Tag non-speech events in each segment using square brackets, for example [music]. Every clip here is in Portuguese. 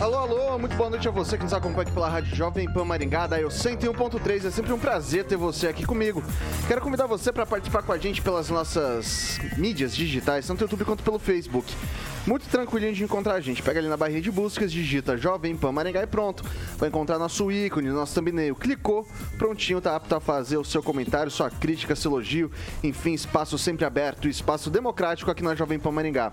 Alô, alô, muito boa noite a você que nos acompanha aqui pela Rádio Jovem Pan Maringá, da eu 101.3. É sempre um prazer ter você aqui comigo. Quero convidar você para participar com a gente pelas nossas mídias digitais, tanto YouTube quanto pelo Facebook. Muito tranquilinho de encontrar a gente. Pega ali na barrinha de buscas, digita Jovem Pan Maringá e pronto. Vai encontrar nosso ícone, nosso thumbnail. Clicou, prontinho, tá apto a fazer o seu comentário, sua crítica, seu elogio. Enfim, espaço sempre aberto, espaço democrático aqui na Jovem Pan Maringá.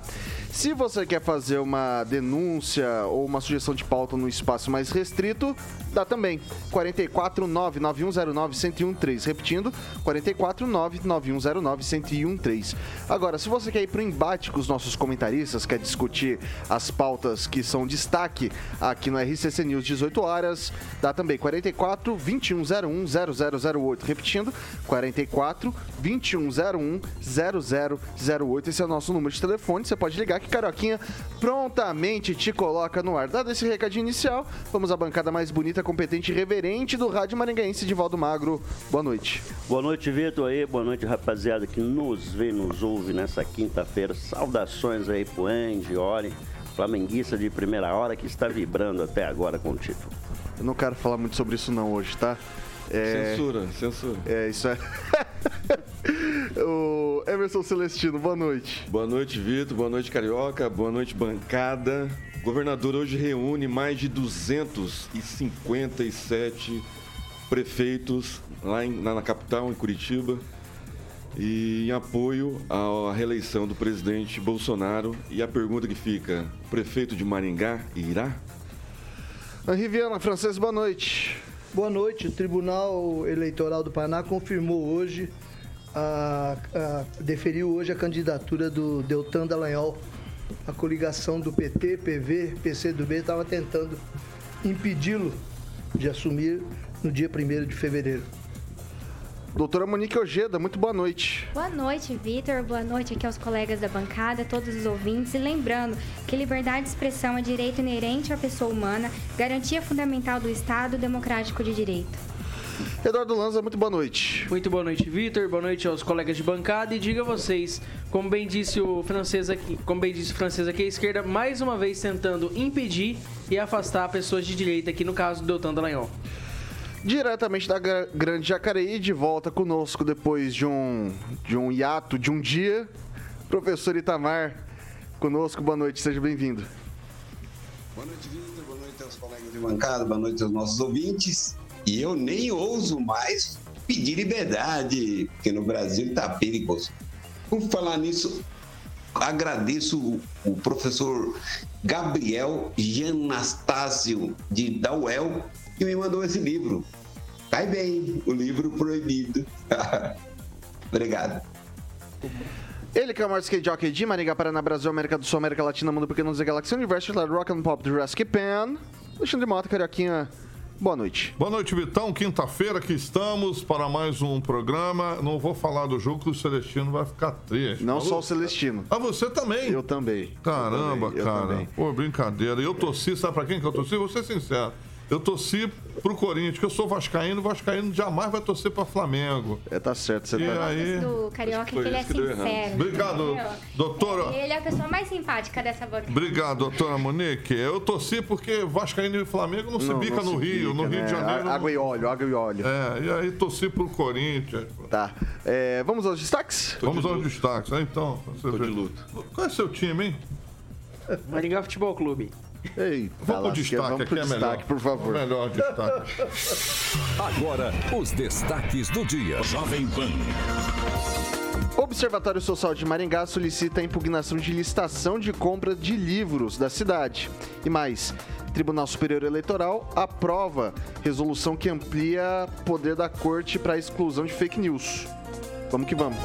Se você quer fazer uma denúncia ou uma sugestão de pauta no espaço mais restrito, dá também. 449-9109-1013. Repetindo, 449-9109-1013. Agora, se você quer ir pro embate com os nossos comentaristas, quer discutir as pautas que são destaque aqui no RCC News 18 horas, dá também 44 2101 0008. Repetindo, 44 2101 0008. Esse é o nosso número de telefone. Você pode ligar que Carioquinha prontamente te coloca no ar. Dado esse recadinho inicial, vamos à bancada mais bonita, competente e reverente do Rádio Maringaense de Valdo Magro. Boa noite. Boa noite, Vitor aí. Boa noite, rapaziada que nos vê, nos ouve nessa quinta-feira. Saudações aí pro Andy, Ori, flamenguista de primeira hora que está vibrando até agora com o título. Eu não quero falar muito sobre isso não hoje, tá? É... Censura, censura. É, isso é. [laughs] o Emerson Celestino, boa noite. Boa noite, Vitor. Boa noite, Carioca. Boa noite, bancada. O governador hoje reúne mais de 257 prefeitos lá, em, lá na capital, em Curitiba, e em apoio à reeleição do presidente Bolsonaro. E a pergunta que fica: o prefeito de Maringá irá? Henri Viana, francês, boa noite. Boa noite. O Tribunal Eleitoral do Paraná confirmou hoje, a, a, deferiu hoje a candidatura do Deltan Dallagnol. A coligação do PT, PV, PCdoB estava tentando impedi-lo de assumir no dia 1 de fevereiro. Doutora Monique Ojeda, muito boa noite. Boa noite, Vitor. Boa noite aqui aos colegas da bancada, todos os ouvintes. E lembrando que liberdade de expressão é direito inerente à pessoa humana, garantia fundamental do Estado democrático de direito. Eduardo Lanza, muito boa noite. Muito boa noite, Vitor. Boa noite aos colegas de bancada. E diga a vocês, como bem disse o francês aqui, como bem disse o francês aqui, a esquerda mais uma vez tentando impedir e afastar pessoas de direita, aqui no caso do Deltan Dallagnol diretamente da Grande Jacareí, de volta conosco depois de um, de um hiato de um dia. Professor Itamar, conosco, boa noite, seja bem-vindo. Boa noite, Vitor, boa noite aos colegas de bancada, boa noite aos nossos ouvintes. E eu nem ouso mais pedir liberdade, porque no Brasil está perigoso. Por falar nisso, agradeço o professor Gabriel Gianastácio de Dauel, que me mandou esse livro. Cai bem, o livro proibido. [laughs] Obrigado. Ele que é o maior skate jockey de Maringá, Paraná, Brasil, América do Sul, América Latina, Mundo Pequeno, Galáxia, Universo, Rock and Pop, Jurassic Pan. Alexandre Mota, Carioquinha, Boa noite. Boa noite, Vitão. Quinta-feira aqui estamos para mais um programa. Não vou falar do jogo que o Celestino vai ficar triste. Não Falou? só o Celestino. Ah, você também? Eu também. Caramba, eu também. cara. Eu também. Pô, brincadeira. Eu torci, sabe pra quem que eu torci? Vou ser sincero. Eu torci pro Corinthians, que eu sou vascaíno, vascaíno jamais vai torcer para Flamengo. É, tá certo, você e tá... aí... do Carioca que ele é sincero. Obrigado, doutora. Ele é a pessoa mais simpática dessa bancada. Obrigado, doutora Monique. Eu torci porque vascaíno e Flamengo não, não se bica no Rio, bica, no Rio né? de Janeiro. Água e óleo, água e óleo. É, e aí torci pro Corinthians. Tá. É, vamos aos destaques? Tô vamos de aos destaques. Então, Tô de luto. Qual é seu time, hein? Maringá Futebol Clube. Ei, vamos pro destaque vamos aqui, pro é destaque, melhor. por favor. O melhor destaque. Agora, os destaques do dia. Jovem Pan. Observatório Social de Maringá solicita a impugnação de licitação de compra de livros da cidade. E mais, Tribunal Superior Eleitoral aprova resolução que amplia poder da corte para a exclusão de fake news. Vamos que vamos.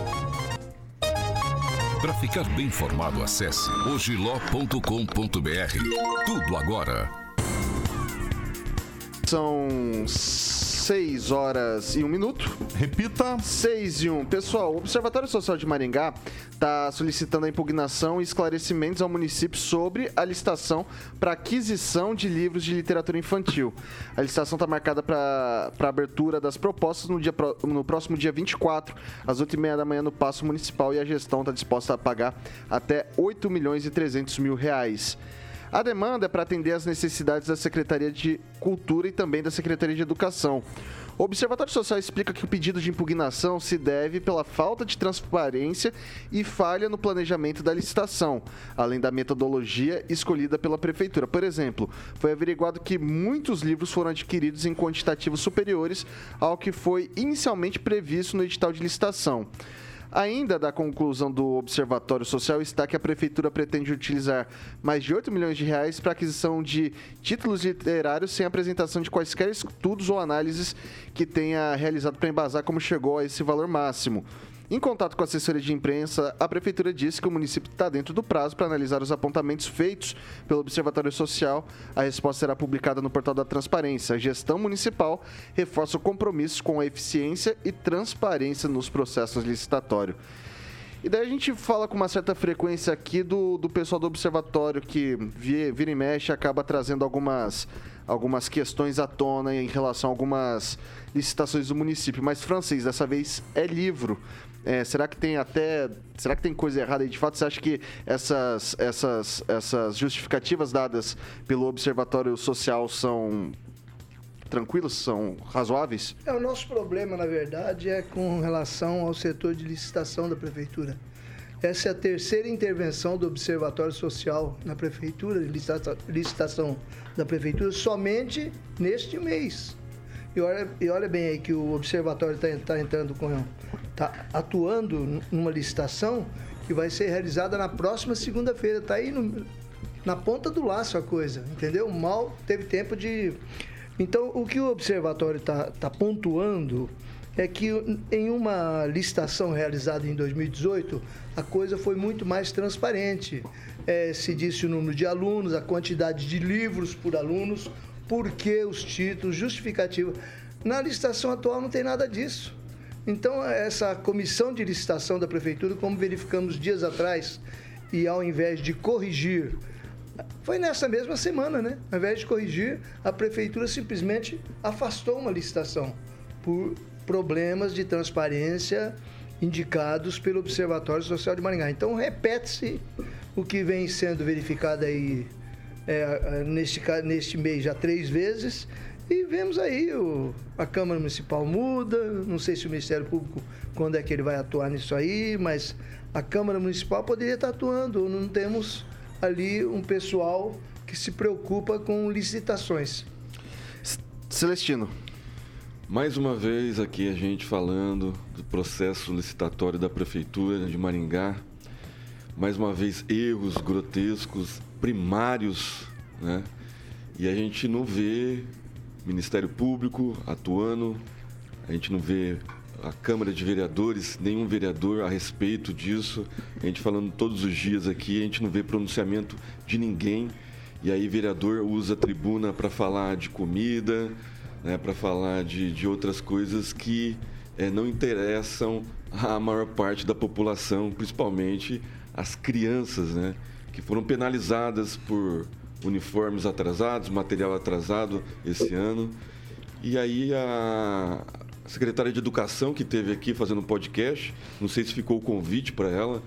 Para ficar bem informado, acesse ogiló.com.br. Tudo agora. São 6 horas e 1 minuto. Repita. 6 e 1. Pessoal, o Observatório Social de Maringá está solicitando a impugnação e esclarecimentos ao município sobre a licitação para aquisição de livros de literatura infantil. A licitação está marcada para abertura das propostas no, dia, no próximo dia 24, às 8h30 da manhã, no Paço Municipal, e a gestão está disposta a pagar até 8 milhões e 300 mil reais. A demanda é para atender às necessidades da Secretaria de Cultura e também da Secretaria de Educação. O Observatório Social explica que o pedido de impugnação se deve pela falta de transparência e falha no planejamento da licitação, além da metodologia escolhida pela Prefeitura. Por exemplo, foi averiguado que muitos livros foram adquiridos em quantitativos superiores ao que foi inicialmente previsto no edital de licitação. Ainda da conclusão do Observatório Social está que a Prefeitura pretende utilizar mais de 8 milhões de reais para aquisição de títulos literários sem apresentação de quaisquer estudos ou análises que tenha realizado para embasar como chegou a esse valor máximo. Em contato com a assessoria de imprensa, a Prefeitura disse que o município está dentro do prazo para analisar os apontamentos feitos pelo Observatório Social. A resposta será publicada no portal da Transparência. A gestão municipal reforça o compromisso com a eficiência e transparência nos processos licitatórios. E daí a gente fala com uma certa frequência aqui do, do pessoal do observatório que vi- vira e mexe acaba trazendo algumas, algumas questões à tona em relação a algumas licitações do município. Mas francês, dessa vez é livro. É, será que tem até. Será que tem coisa errada aí de fato? Você acha que essas, essas, essas justificativas dadas pelo Observatório Social são tranquilas, são razoáveis? É, o nosso problema, na verdade, é com relação ao setor de licitação da prefeitura. Essa é a terceira intervenção do Observatório Social na prefeitura, licitação da prefeitura, somente neste mês. E olha, e olha bem aí que o observatório está entrando com. está atuando numa licitação que vai ser realizada na próxima segunda-feira. Está aí no- na ponta do laço a coisa, entendeu? Mal teve tempo de. Então, o que o observatório está pontuando é que em uma licitação realizada em 2018, a coisa foi muito mais transparente. É, se disse o número de alunos, a quantidade de livros por alunos, por que os títulos, justificativa. Na licitação atual não tem nada disso. Então, essa comissão de licitação da prefeitura, como verificamos dias atrás, e ao invés de corrigir, foi nessa mesma semana, né? Ao invés de corrigir, a prefeitura simplesmente afastou uma licitação por problemas de transparência indicados pelo Observatório Social de Maringá. Então, repete-se o que vem sendo verificado aí é, neste, neste mês já três vezes. E vemos aí, o, a Câmara Municipal muda, não sei se o Ministério Público, quando é que ele vai atuar nisso aí, mas a Câmara Municipal poderia estar atuando. Não temos ali um pessoal que se preocupa com licitações. Celestino. Mais uma vez aqui a gente falando do processo licitatório da Prefeitura de Maringá. Mais uma vez erros grotescos, primários, né? E a gente não vê Ministério Público atuando, a gente não vê a Câmara de Vereadores, nenhum vereador a respeito disso. A gente falando todos os dias aqui, a gente não vê pronunciamento de ninguém. E aí vereador usa a tribuna para falar de comida, né, para falar de, de outras coisas que eh, não interessam a maior parte da população, principalmente as crianças, né, que foram penalizadas por uniformes atrasados, material atrasado esse ano. E aí a secretária de Educação que teve aqui fazendo um podcast, não sei se ficou o convite para ela,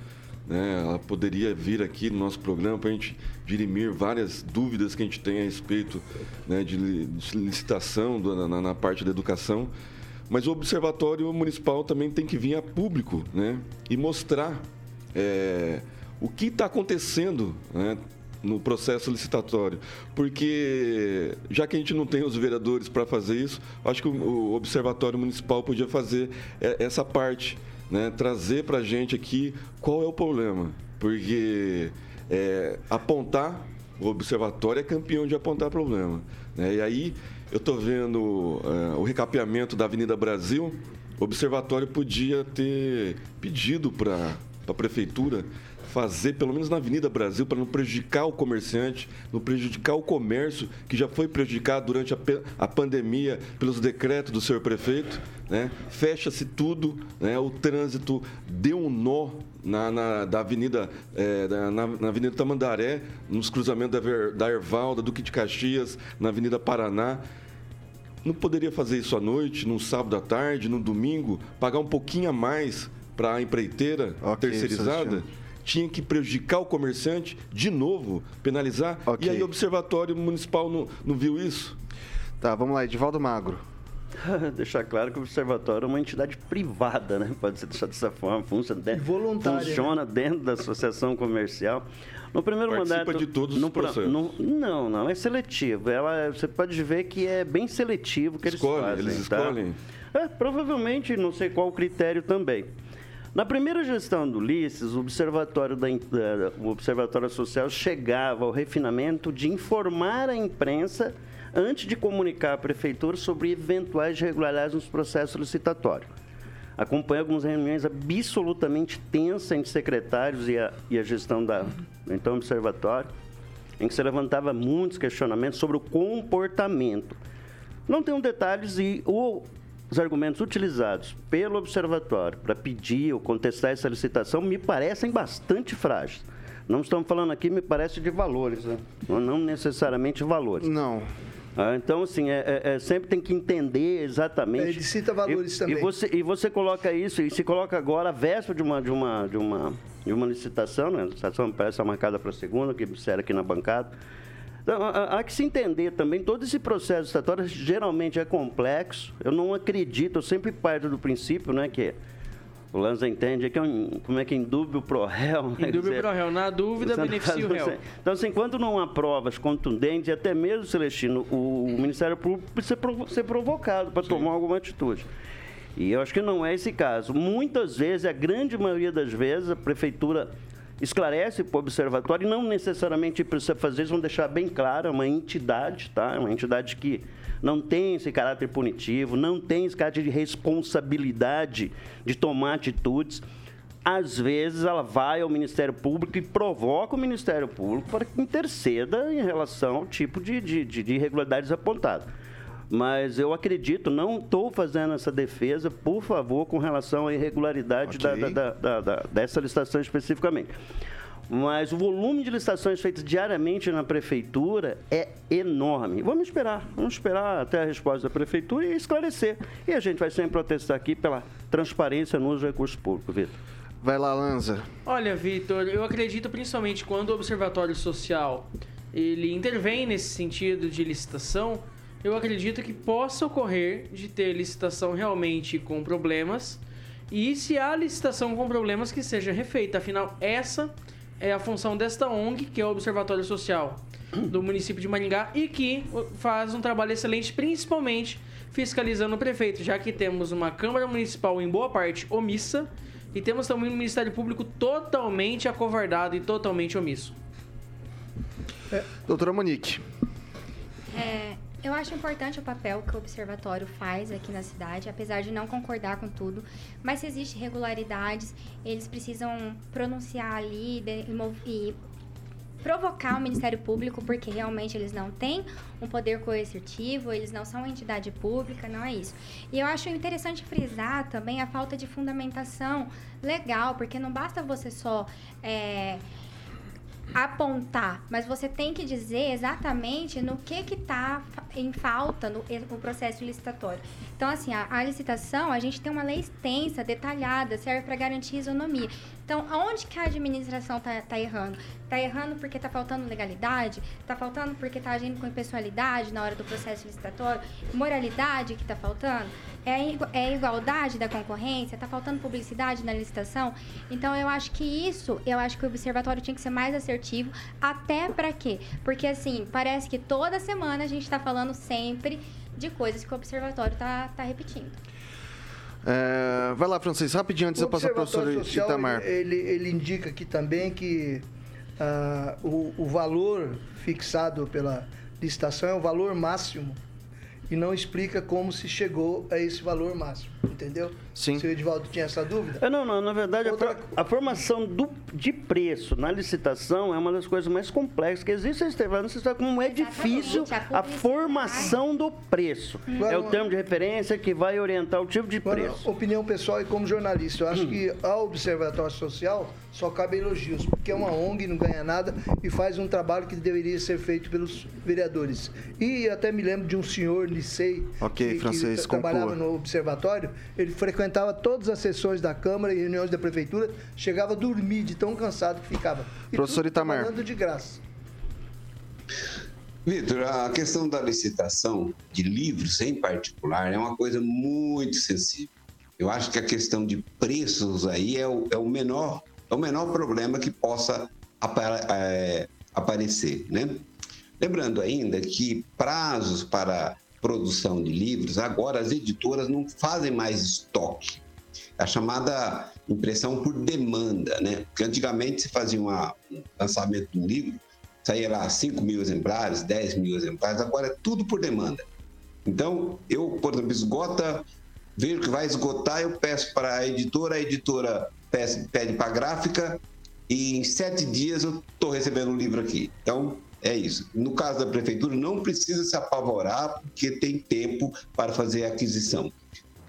né? Ela poderia vir aqui no nosso programa para a gente dirimir várias dúvidas que a gente tem a respeito né, de, li- de licitação na, na parte da educação. Mas o Observatório Municipal também tem que vir a público né, e mostrar é, o que está acontecendo né, no processo licitatório. Porque, já que a gente não tem os vereadores para fazer isso, acho que o, Observatório Municipal podia fazer é, essa parte. né, trazer para a gente aqui qual é o problema. Porque é, apontar, o observatório é campeão de apontar problema. Né? E aí eu estou vendo é, o recapeamento da Avenida Brasil, o observatório podia ter pedido para a prefeitura fazer, pelo menos na Avenida Brasil, para não prejudicar o comerciante, não prejudicar o comércio, que já foi prejudicado durante a, a pandemia pelos decretos do senhor prefeito. Né? Fecha-se tudo, né? o trânsito deu um nó na, na da Avenida, é, na, na, Avenida Tamandaré, nos cruzamentos da, Ver, da Ervalda, Duque de Caxias, na Avenida Paraná. Não poderia fazer isso à noite, num sábado à tarde, no domingo, pagar um pouquinho a mais para a empreiteira okay, terceirizada? Tinha que prejudicar o comerciante de novo, penalizar. Okay. E aí o Observatório Municipal não, não viu isso? Tá, vamos lá, Edivaldo Magro. [laughs] Deixar claro que o observatório é uma entidade privada, né? Pode ser deixado dessa forma, funciona dentro, funciona dentro da associação comercial. No primeiro Participa mandato. de todos no, os processos. No, não, não, é seletivo. Ela, você pode ver que é bem seletivo que Escolhe, eles fazem. Eles tá? escolhem. É, provavelmente, não sei qual o critério também. Na primeira gestão do Ulisses, o Observatório, da, o Observatório Social chegava ao refinamento de informar a imprensa antes de comunicar à Prefeitura sobre eventuais irregularidades nos processos licitatórios. Acompanhei algumas reuniões absolutamente tensas entre secretários e a, e a gestão da, então Observatório, em que se levantava muitos questionamentos sobre o comportamento. Não tenho detalhes e o os argumentos utilizados pelo observatório para pedir ou contestar essa licitação me parecem bastante frágeis. Não estamos falando aqui, me parece, de valores, né? não necessariamente valores. Não. Ah, então, assim, é, é, é, sempre tem que entender exatamente. Ele cita valores e, também. E você, e você coloca isso, e se coloca agora a véspera de uma, de uma, de uma, de uma licitação, né? A licitação parece marcada para segunda, que disseram aqui na bancada. Então, há que se entender também, todo esse processo estatório geralmente é complexo. Eu não acredito, eu sempre parto do princípio, né, que o Lanza entende que é um, como é que indúbio pro réu. Né? Indúbio pro réu, na dúvida beneficia o réu. Então, assim, quando não há provas contundentes, até mesmo, Celestino, o, o Ministério Público precisa ser provocado para tomar alguma atitude. E eu acho que não é esse caso. Muitas vezes, a grande maioria das vezes, a prefeitura esclarece para o observatório e não necessariamente precisa fazer isso, vão deixar bem claro, é uma entidade, tá? É uma entidade que não tem esse caráter punitivo, não tem esse caráter de responsabilidade de tomar atitudes. Às vezes ela vai ao Ministério Público e provoca o Ministério Público para que interceda em relação ao tipo de, de, de irregularidades apontadas. Mas eu acredito, não estou fazendo essa defesa, por favor, com relação à irregularidade okay. da, da, da, dessa licitação especificamente. Mas o volume de licitações feitas diariamente na prefeitura é enorme. Vamos esperar, vamos esperar até a resposta da prefeitura e esclarecer. E a gente vai sempre protestar aqui pela transparência nos recursos públicos, Vitor. Vai lá, Lanza. Olha, Vitor, eu acredito principalmente quando o Observatório Social ele intervém nesse sentido de licitação, eu acredito que possa ocorrer de ter licitação realmente com problemas e se há licitação com problemas que seja refeita. Afinal, essa é a função desta ONG, que é o Observatório Social do município de Maringá e que faz um trabalho excelente, principalmente fiscalizando o prefeito, já que temos uma Câmara Municipal em boa parte omissa e temos também um Ministério Público totalmente acovardado e totalmente omisso. É. Doutora Monique. É, eu acho importante o papel que o observatório faz aqui na cidade, apesar de não concordar com tudo. Mas se existem irregularidades, eles precisam pronunciar ali e provocar o Ministério Público, porque realmente eles não têm um poder coercitivo, eles não são uma entidade pública, não é isso. E eu acho interessante frisar também a falta de fundamentação legal, porque não basta você só. É, apontar, mas você tem que dizer exatamente no que que está em falta no, no, processo licitatório. Então, assim, a, a, licitação, a gente tem uma lei extensa, detalhada, serve para garantir isonomia. Então, aonde que a administração está tá errando? Está errando porque está faltando legalidade? Está faltando porque está agindo com impessoalidade na hora do processo licitatório? Moralidade que está faltando? É, é igualdade da concorrência? Está faltando publicidade na licitação? Então, eu acho que isso, eu acho que o observatório tinha que ser mais assertivo. Até para quê? Porque, assim, parece que toda semana a gente está falando sempre de coisas que o observatório está tá repetindo. É, vai lá, Francês, rapidinho antes O eu passar para o professor Social, Itamar. Ele, ele indica aqui também que ah, o, o valor fixado pela licitação é o valor máximo e não explica como se chegou a esse valor máximo, entendeu? Sim. Se o Edivaldo tinha essa dúvida. É, não, não, na verdade, a, Outra- for- a formação do- de preço na licitação é uma das coisas mais complexas que existe. Vocês estão vocês estão como é difícil a a formação do preço. É o termo de referência que vai orientar o tipo de Agora, preço. opinião pessoal e como jornalista, eu acho que ao Observatório Social só cabe elogios, porque é uma ONG, não ganha nada e faz um trabalho que deveria ser feito pelos vereadores. E até me lembro de um senhor Licei Ok, que, francês, que trabalhava no Observatório, ele frequentava todas as sessões da Câmara e reuniões da Prefeitura, chegava a dormir de tão cansado que ficava. E Professor Itamar. trabalhando de graça. Vitor, a questão da licitação de livros em particular é uma coisa muito sensível. Eu acho que a questão de preços aí é o, é o menor é o menor problema que possa é, aparecer, né? Lembrando ainda que prazos para produção de livros, agora as editoras não fazem mais estoque. A chamada impressão por demanda, né? Porque antigamente se fazia uma- um lançamento de um livro, saía lá 5 mil exemplares, 10 mil exemplares, agora é tudo por demanda. Então, eu, por exemplo, esgota, vejo que vai esgotar, eu peço para a editora, a editora pede para a gráfica e em sete dias eu estou recebendo o livro aqui. Então, é isso. No caso da prefeitura, não precisa se apavorar, porque tem tempo para fazer a aquisição.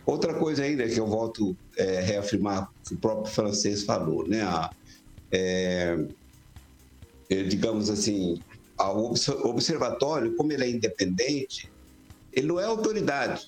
Outra coisa ainda que eu volto a reafirmar, que o próprio francês falou, né? A, é, é, digamos assim, o observatório, como ele é independente, ele não é autoridade.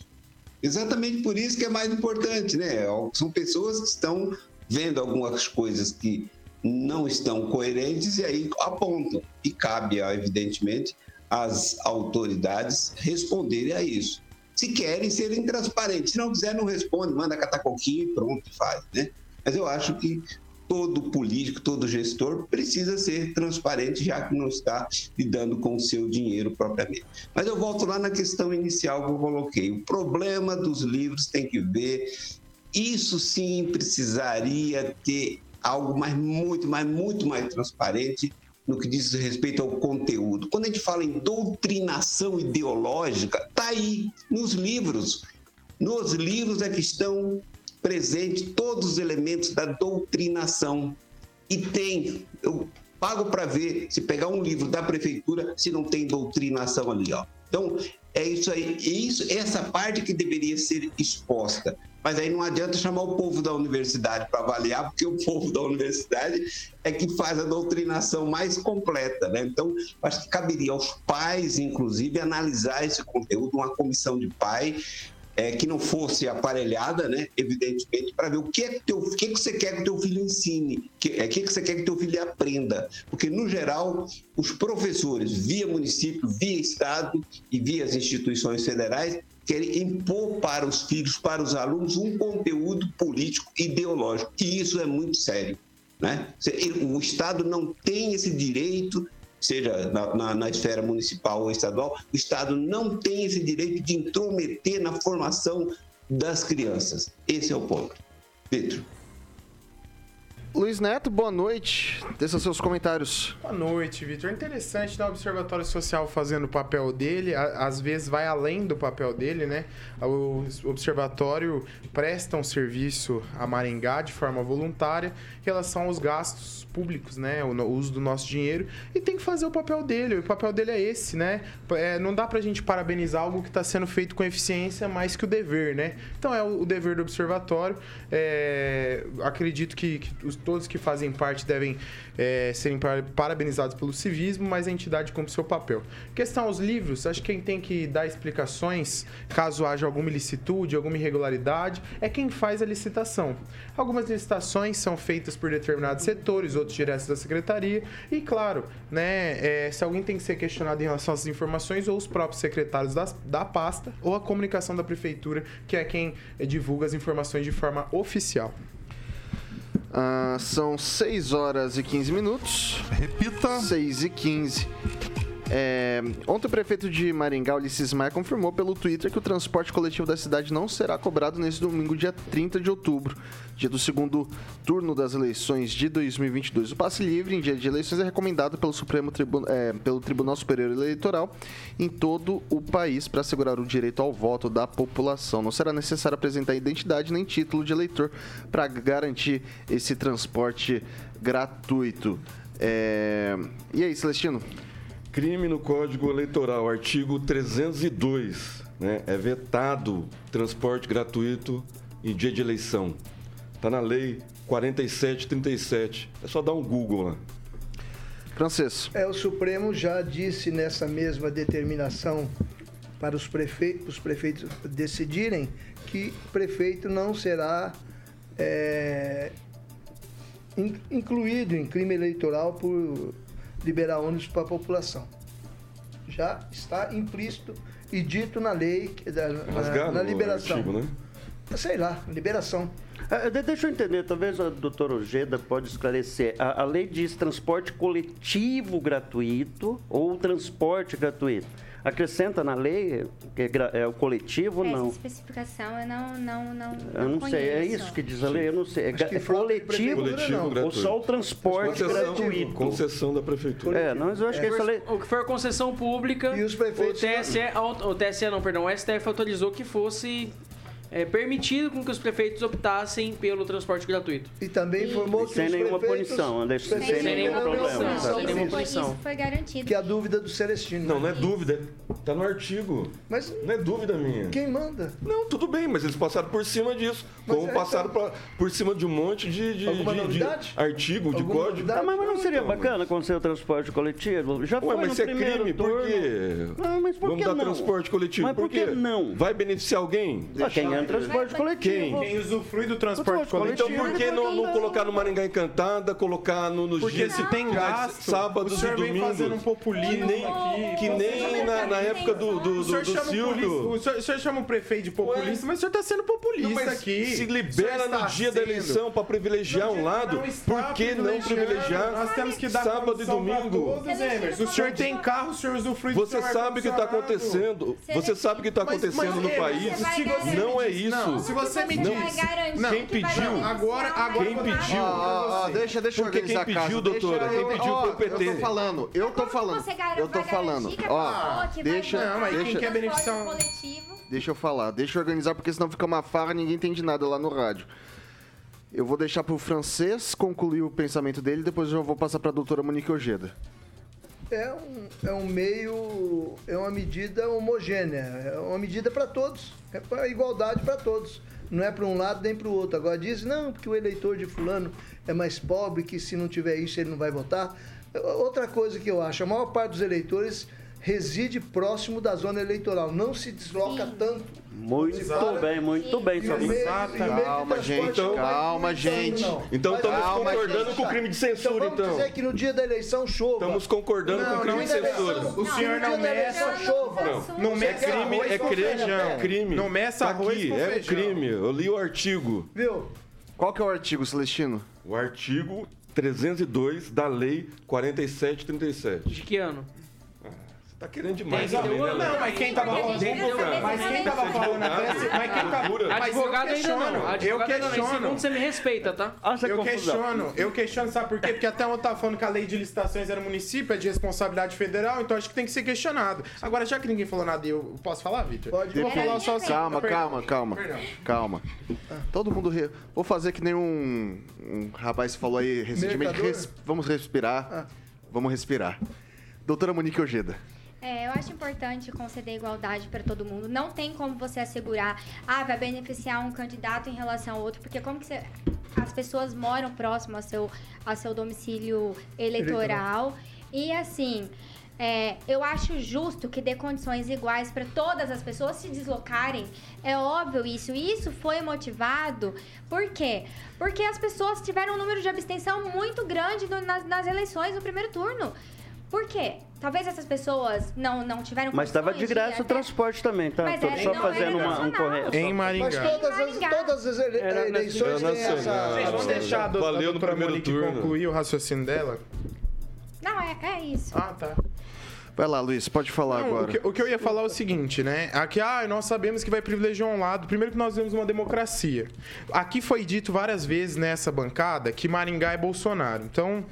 Exatamente por isso que é mais importante, né? São pessoas que estão vendo algumas coisas que não estão coerentes e aí apontam. E cabe, evidentemente, às autoridades responderem a isso. Se querem serem transparentes, se não quiser, não responde, manda catar coquinho e pronto, faz, né? Mas eu acho que todo político, todo gestor precisa ser transparente, já que não está lidando com o seu dinheiro propriamente. Mas eu volto lá na questão inicial que eu coloquei. O problema dos livros tem que ver. Isso sim precisaria ter algo mais, muito, mais, muito mais transparente no que diz respeito ao conteúdo. Quando a gente fala em doutrinação ideológica, está aí, nos livros. Nos livros é que estão presentes todos os elementos da doutrinação. E tem, eu pago para ver, se pegar um livro da prefeitura, se não tem doutrinação ali, ó. Então, é isso aí, isso, essa parte que deveria ser exposta. Mas aí não adianta chamar o povo da universidade para avaliar, porque o povo da universidade é que faz a doutrinação mais completa, né? Então, acho que caberia aos pais, inclusive, analisar esse conteúdo, uma comissão de pai é, que não fosse aparelhada, né? Evidentemente, para ver o que é que, teu, o que, é você quer que teu filho ensine, o que, é, que, é que você quer que teu filho aprenda. Porque, no geral, os professores, via município, via estado e via as instituições federais, querem impor para os filhos, para os alunos, um conteúdo político ideológico. E isso é muito sério. Né? O Estado não tem esse direito, seja na, na, na, esfera municipal ou estadual, o Estado não tem esse direito de intrometer na formação das crianças. Esse é o ponto. Pedro. Luiz Neto, boa noite. Desça seus comentários. Boa noite, Vitor. Interessante né, o Observatório Social fazendo o papel dele, às vezes vai além do papel dele, né? O Observatório presta um serviço a Maringá de forma voluntária em relação aos gastos públicos, né? O uso do nosso dinheiro e tem que fazer o papel dele. O papel dele é esse, né? É, não dá pra gente parabenizar algo que está sendo feito com eficiência mais que o dever, né? Então é o, o dever do Observatório. É, acredito que, que os todos que fazem parte devem é, serem parabenizados pelo civismo, mas a entidade cumpre seu papel. Questão aos livros, acho que quem tem que dar explicações, caso haja alguma ilicitude, alguma irregularidade, é quem faz a licitação. Algumas licitações são feitas por determinados setores, outros diretos da secretaria, e claro, né, é, se alguém tem que ser questionado em relação às informações, ou os próprios secretários da, da pasta, ou a comunicação da prefeitura, que é quem divulga as informações de forma oficial. Uh, são 6 horas e 15 minutos. Repita. 6 e 15. É, ontem o prefeito de Maringá, Ulisses Maia, confirmou pelo Twitter que o transporte coletivo da cidade não será cobrado nesse domingo, dia 30 de outubro, dia do segundo turno das eleições de 2022. O passe livre em dia de eleições é recomendado pelo, Supremo Tribu- é, pelo Tribunal Superior Eleitoral em todo o país para assegurar o direito ao voto da população. Não será necessário apresentar identidade nem título de eleitor para garantir esse transporte gratuito. É, E aí, Celestino? Crime no Código Eleitoral, artigo 302. Né? É vetado transporte gratuito em dia de eleição. Está na lei 4737. É só dar um Google lá. Francês. É, o Supremo já disse nessa mesma determinação para os prefeitos, os prefeitos decidirem que prefeito não será é, in- incluído em crime eleitoral por liberar ônibus para a população. Já está implícito e dito na lei, na, Rasgaram na liberação. artigo, né? Sei lá, liberação. Ah, de- Deixa eu entender, talvez a doutora Ojeda pode esclarecer. A, a lei diz transporte coletivo gratuito ou transporte gratuito. Acrescenta na lei que é, é o coletivo ou Essa não? especificação eu não não não Eu não sei, é isso que diz a lei? Eu não sei. É, Acho ga- que é coletivo, prefeitura, não. ou só o transporte Concessão, gratuito? concessão da prefeitura. É, não, mas eu acho que essa lei... O que for concessão pública, E os prefeitos- o TSE, o TSE não, perdão, o STF autorizou que fosse é, permitido com que os prefeitos optassem pelo transporte gratuito. E também informou que Sem os nenhuma prefeitos- punição, os Sem prefeitos nenhum não problema, Sem nenhuma foi, punição. isso foi garantido. Que é a dúvida do Celestino. Não, não é dúvida. Tá no artigo. Mas Não é dúvida minha. quem manda? Não, tudo bem, mas eles passaram por cima disso. Mas como é, passaram então- pra- por cima de um monte de, de, de- de novidade? artigo, de Alguma código. novidade? Ah, mas, mas não seria então, bacana acontecer o transporte coletivo? Já foi Ué, mas no isso é crime, por turno. quê? Ah, mas por Vamos que dar não? transporte coletivo, Mas por que não? Vai beneficiar alguém? Ah, quem é no transporte coletivo? Quem usufrui do transporte Transporte coletivo. Então por que não, não colocar no Maringá Encantada, colocar no, nos Porque dias se tem gasto, sábados o senhor e vem fazendo um domingos? populismo Que nem, aqui. que nem na, na época do, do, do, do Silvio. o, senhor, o senhor chama o prefeito de populista, mas o senhor está sendo populista Não, aqui. Se libera no dia da eleição para privilegiar um lado, por que não privilegiar Nós temos que dar sábado e domingo? Todos, o senhor tem carro, o senhor usufrui do Você sabe o que está acontecendo. Você sabe o que está acontecendo no país. Não é isso. Não, se você me Não. diz... Não. Quem pediu? Agora, agora Quem eu pediu? Ó, ó, Você. deixa, deixa eu Porque organizar quem a casa. pediu, deixa doutora? eu- Quem pediu foi o PT. Eu tô falando, eu tô falando. Eu tô falando. a Ó, deixa, Não, mas quem quer beneficiar deixa eu falar. Deixa eu organizar, porque senão fica uma farra e ninguém entende nada lá no rádio. Eu vou deixar pro francês concluir o pensamento dele, depois eu vou passar pra doutora Monique Ojeda. É um, é um meio, é uma medida homogênea, é uma medida para todos, é para igualdade para todos. Não é para um lado nem para o outro. Agora diz, não, porque o eleitor de fulano é mais pobre, que se não tiver isso ele não vai votar. Outra coisa que eu acho, a maior parte dos eleitores reside próximo da zona eleitoral, não se desloca Sim. tanto. Muito Para- bem, muito bem. O só- meio- o meio de Calma, gente, não calma, influenciando, gente. não. Então estamos Calma, concordando gente. com o crime de censura, Então vamos então. dizer que no dia da eleição chova. Estamos concordando com o crime de censura. eleição- O senhor não meça- chova. Não. Não É meça crime, arroz é crime, é crime. Não meça Tá arroz aqui, com é feijão. crime. Eu li o artigo. Viu? Qual que é o artigo, Celestino? O artigo 302 da lei 4737. De que ano? Tá querendo demais também, né? Não, mas quem tava falando. Mas quem tava falando pressa. Mas quem tava. Advogado ainda questiono. não. Eu questiono. você me respeita, tá? Eu questiono, eu questiono, sabe por quê? Porque até ontem tava falando que a lei de licitações era município, é de responsabilidade federal, então acho que tem que ser questionado. Agora, já que ninguém falou nada, eu posso falar, Vitor? Pode. Vou falar só assim. Calma, calma, calma. Calma. Todo mundo. re- Vou fazer que nem um, um rapaz falou aí recentemente. Vamos respirar. Ah. Vamos respirar. Doutora Monique Ojeda. É, eu acho importante conceder igualdade para todo mundo. Não tem como você assegurar, ah, vai beneficiar um candidato em relação ao outro, porque como que você, as pessoas moram próximo ao seu, ao seu domicílio eleitoral. E assim, é, eu acho justo que dê condições iguais para todas as pessoas se deslocarem. É óbvio isso. E isso foi motivado por quê? Porque as pessoas tiveram um número de abstenção muito grande no- nas, nas eleições no primeiro turno. Por quê? Talvez essas pessoas não, não tiveram Mas estava de graça o até- transporte também, tá? Mas Tô é, só não, fazendo era uma, um correto. Em Mas Maringá. todas as, todas as ele- Era eleições nacional. têm essa. Vocês vão deixar a doutora, Monique concluir o raciocínio dela? Não, é, é isso. Ah, tá. Vai lá, Luiz, pode falar Não, agora. O que, o que eu ia falar é o seguinte, né? Aqui, ah, nós sabemos que vai privilegiar um lado. Primeiro que nós vemos uma democracia. Aqui foi dito várias vezes nessa bancada que Maringá é Bolsonaro. Então,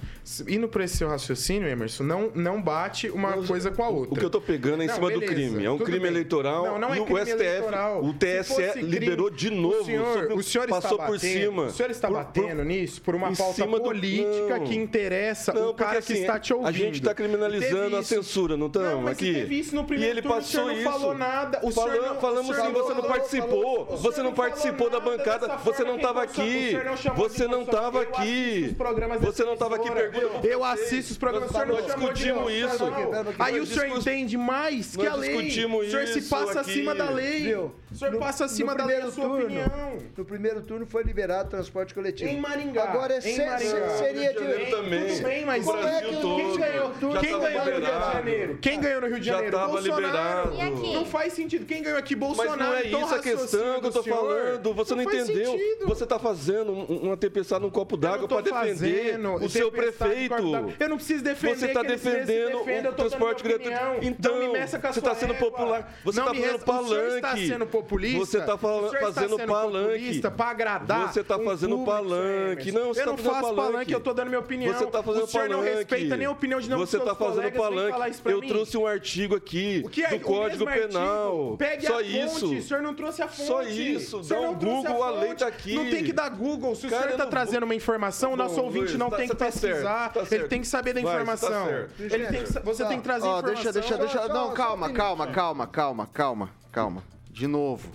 indo por esse seu raciocínio, Emerson, não, não bate uma coisa com a outra. O que eu tô pegando é em Não, cima do beleza, crime. É um crime bem. eleitoral. Não, não é e o crime STF, eleitoral. o Se TSE fosse crime, liberou de novo. O senhor, sobre- o senhor está passou por cima. O senhor está Por- batendo por- nisso por uma pauta do- política não. que interessa Não, o cara porque, que assim, está te ouvindo. A gente está criminalizando a isso. censura, não estamos aqui? teve isso no e primeiro ele turno, o passou senhor não isso. falou nada, o senhor Falando- não- o falamos sim, você não participou. o você não participou da bancada. Você não estava aqui. o Você não estava Eu aqui. Você não estava aqui perguntando. Eu assisto os programas, o senhor não Nós de discutimos isso. Bolsonaro. Aí o Nós senhor entende mais que nós a lei. discutimos O senhor se passa acima da lei. O senhor passa acima da lei a primeiro sua turno, opinião. No primeiro turno foi liberado o transporte coletivo. Em Maringá. Agora é em Maringá. seria de... Também. Tudo bem, mas O Brasil quem todo. ganhou, Já quem tava ganhou no Rio de. Janeiro? Quem ganhou no Rio de Já Janeiro? tava Bolsonaro. liberado. Não faz sentido. Quem ganhou aqui? Mas Bolsonaro. não é Então, isso a questão que eu tô falando. Você não, entendeu. Você tá fazendo um- uma tempestade num copo d'água para defender o seu prefeito. D'água. Eu não preciso defender Você tá se defendendo defendam, eu o transporte gratuito. Então, não me meça com a você sua tá sendo popular. Você Não tá me fazendo O senhor está palanque. sendo populista. Você tá está fazendo palanque. pra agradar Você tá um fazendo palanque. Não, você tá não fazendo faço palanque. eu tô dando minha opinião. Você tá fazendo o senhor não palanque. respeita nem a opinião de nenhum Você tá seus fazendo palanque. Eu mim. trouxe um artigo aqui é do Código Penal. Pegue Só a isso. fonte. O senhor não trouxe a fonte. Só isso. Dá não um Google, a lei fonte. tá aqui. Não tem que dar Google. Se o senhor tá não trazendo uma informação, o Bom, nosso ouvinte não tá- tem que tá pesquisar. tá Ele certo. tem que saber da Vai, você tá informação. certo. Ele tem que você tem que trazer Ó, informação. deixa, deixa, deixa. Só- Não, só- calma, só calma, calma, calma, calma, calma. De novo.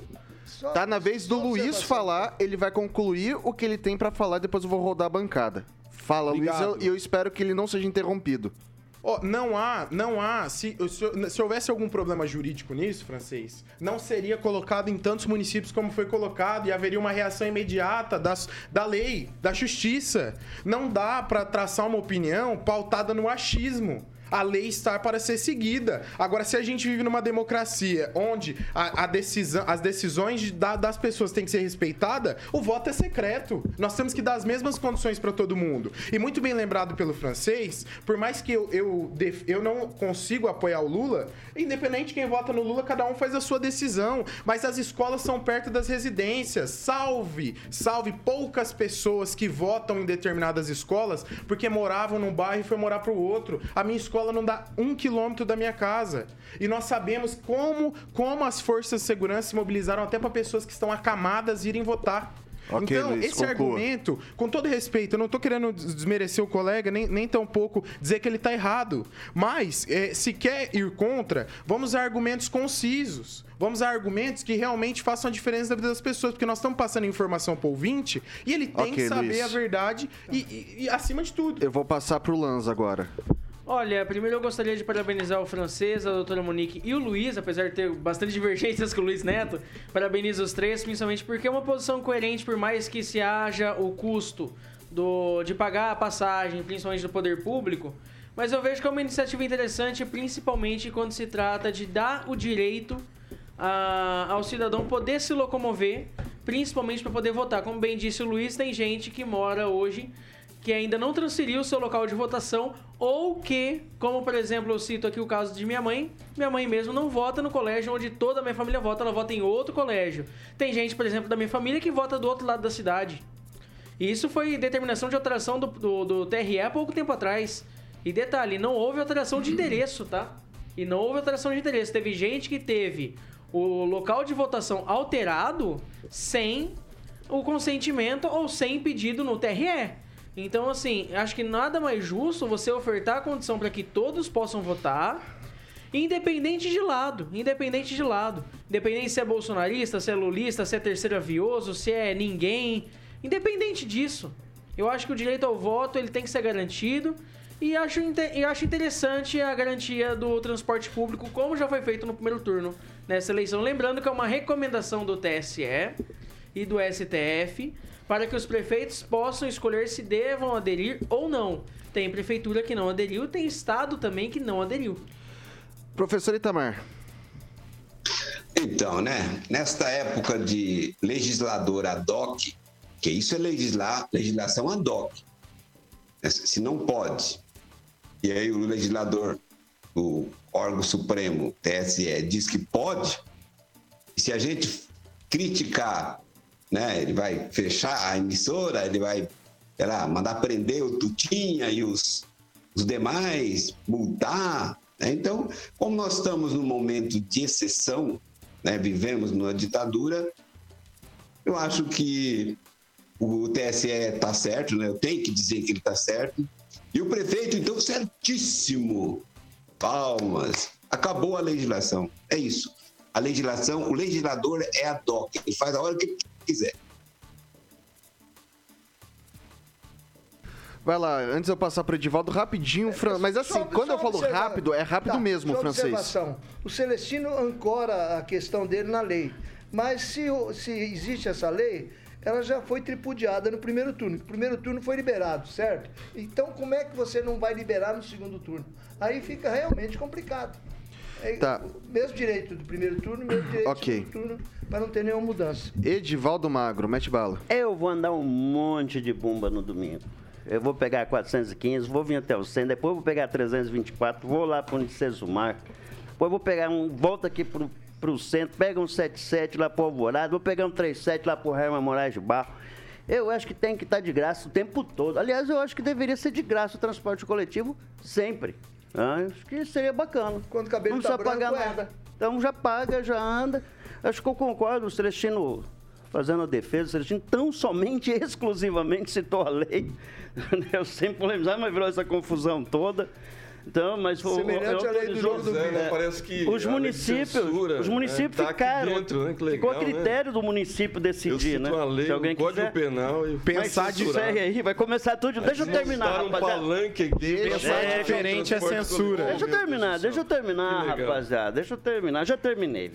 Só- Tá na vez do Luiz falar, ele vai concluir o que ele tem pra falar, depois eu vou rodar a bancada. Fala, Luiz, Obrigado. e eu, eu espero que ele não seja interrompido. Ó, não há, não há. Se, se, se houvesse algum problema jurídico nisso, francês, não seria colocado em tantos municípios como foi colocado e haveria uma reação imediata das, da lei, da justiça. Não dá pra traçar uma opinião pautada no achismo. A lei está para ser seguida. Agora, se a gente vive numa democracia onde a, a decisão, as decisões de- da- das pessoas têm que ser respeitadas, o voto é secreto. Nós temos que dar as mesmas condições para todo mundo. E muito bem lembrado pelo francês, por mais que eu, eu, eu não consigo apoiar o Lula, independente de quem vota no Lula, cada um faz a sua decisão. Mas as escolas são perto das residências. Salve, salve poucas pessoas que votam em determinadas escolas porque moravam num bairro e foi morar para o outro. A minha escola não dá um quilômetro da minha casa. E nós sabemos como, como as forças de segurança se mobilizaram até para pessoas que estão acamadas irem votar. Ok, então, Luiz, esse conclua. argumento, com todo respeito, eu não tô querendo des- desmerecer o colega, nem, nem tão pouco dizer que ele tá errado. Mas, eh, se quer ir contra, vamos usar argumentos concisos. Vamos usar argumentos que realmente façam a diferença na vida das pessoas, porque nós estamos passando informação pro ouvinte e ele tem Ok, que saber Luiz. a verdade e, e- e acima de tudo. Eu vou passar pro Lanza agora. Olha, primeiro eu gostaria de parabenizar o francês, a doutora Monique e o Luiz, apesar de ter bastante [laughs] divergências com o Luiz Neto. Parabenizo os três, principalmente porque é uma posição coerente, por mais que se haja o custo do, de pagar a passagem, principalmente do poder público. Mas eu vejo que é uma iniciativa interessante, principalmente quando se trata de dar o direito a- ao cidadão poder se locomover, principalmente para poder votar. Como bem disse o Luiz, tem gente que mora hoje que ainda não transferiu seu local de votação ou que, como por exemplo eu cito aqui o caso de minha mãe, minha mãe mesmo não vota no colégio onde toda a minha família vota, ela vota em outro colégio. Tem gente, por exemplo, da minha família que vota do outro lado da cidade. E isso foi determinação de alteração do, do, do TRE há pouco tempo atrás. E detalhe, não houve alteração de endereço, tá? E não houve alteração de endereço. Teve gente que teve o local de votação alterado sem o consentimento ou sem pedido no TRE. Então, assim, acho que nada mais justo você ofertar a condição para que todos possam votar, independente de lado, independente de lado. Independente se é bolsonarista, se é lulista, se é terceira vioso, se é ninguém, independente disso. Eu acho que o direito ao voto ele tem que ser garantido e acho, e acho interessante a garantia do transporte público, como já foi feito no primeiro turno nessa eleição. Lembrando que é uma recomendação do TSE e do STF para que os prefeitos possam escolher se devam aderir ou não. Tem prefeitura que não aderiu, tem estado também que não aderiu. Professor Itamar. Então, né? Nesta época de legislador ad hoc, que isso é legislar, legislação ad hoc. Se não pode. E aí o legislador o órgão supremo, TSE, diz que pode, e se a gente criticar, né, ele vai fechar a emissora, ele vai sei lá, mandar prender o Tutinha e os, os demais, multar. Né? Então, como nós estamos num momento de exceção, né, vivemos numa ditadura, eu acho que o TSE está certo, né? eu tenho que dizer que ele está certo. E o prefeito, então, certíssimo. Palmas. Acabou a legislação. É isso. A legislação, o legislador é a DOC, ele faz a hora que quiser. Vai lá, antes eu passar para o Edivaldo rapidinho, Fran... mas assim, Só- quando só eu falo observar- rápido, é rápido Tá, mesmo, francês. observação. O Celestino ancora a questão dele na lei. Mas se, se existe essa lei, ela já foi tripudiada no primeiro turno. O primeiro turno foi liberado, certo? Então, como é que você não vai liberar no segundo turno? Aí fica realmente complicado. É, Tá. Mesmo direito do primeiro turno, mesmo direito Ok. do segundo turno, para não ter nenhuma mudança. Edivaldo Magro, mete bala. Eu vou andar um monte de bomba no domingo. Eu vou pegar 415, vou vir até o centro, depois vou pegar 324, vou lá para o Unicesumar, depois vou pegar um, volta aqui pro, pro centro, pega um 77 lá pro Alvorada, vou pegar um 37 lá pro Herman Moraes de Barro. Eu acho que tem que estar de graça o tempo todo. Aliás, eu acho que deveria ser de graça o transporte coletivo sempre. Ah, acho que seria bacana. Quando o cabelo Não tá pagar branco, nada. Então já paga, já anda. Acho que eu concordo, o Celestino fazendo a defesa, o Celestino tão somente, [laughs] exclusivamente citou a lei. [laughs] Eu sempre polemizava, mas virou essa confusão toda. Então, mas o- Semelhante eu- à lei do eu- jogo do é, né? Parece que os de municípios, censura, os municípios né, tá aqui ficaram. dentro, né? Que ficou a legal, né? critério do município Eu decidir, né? a lei, Se alguém o Código quiser. Penal e Pensar de aí, vai começar tudo. Deixa eu terminar, um rapaziada. palanque aqui. Pensar É, diferente é censura. Deixa eu terminar, deixa eu terminar, legal. rapaziada. Deixa eu terminar. Já terminei.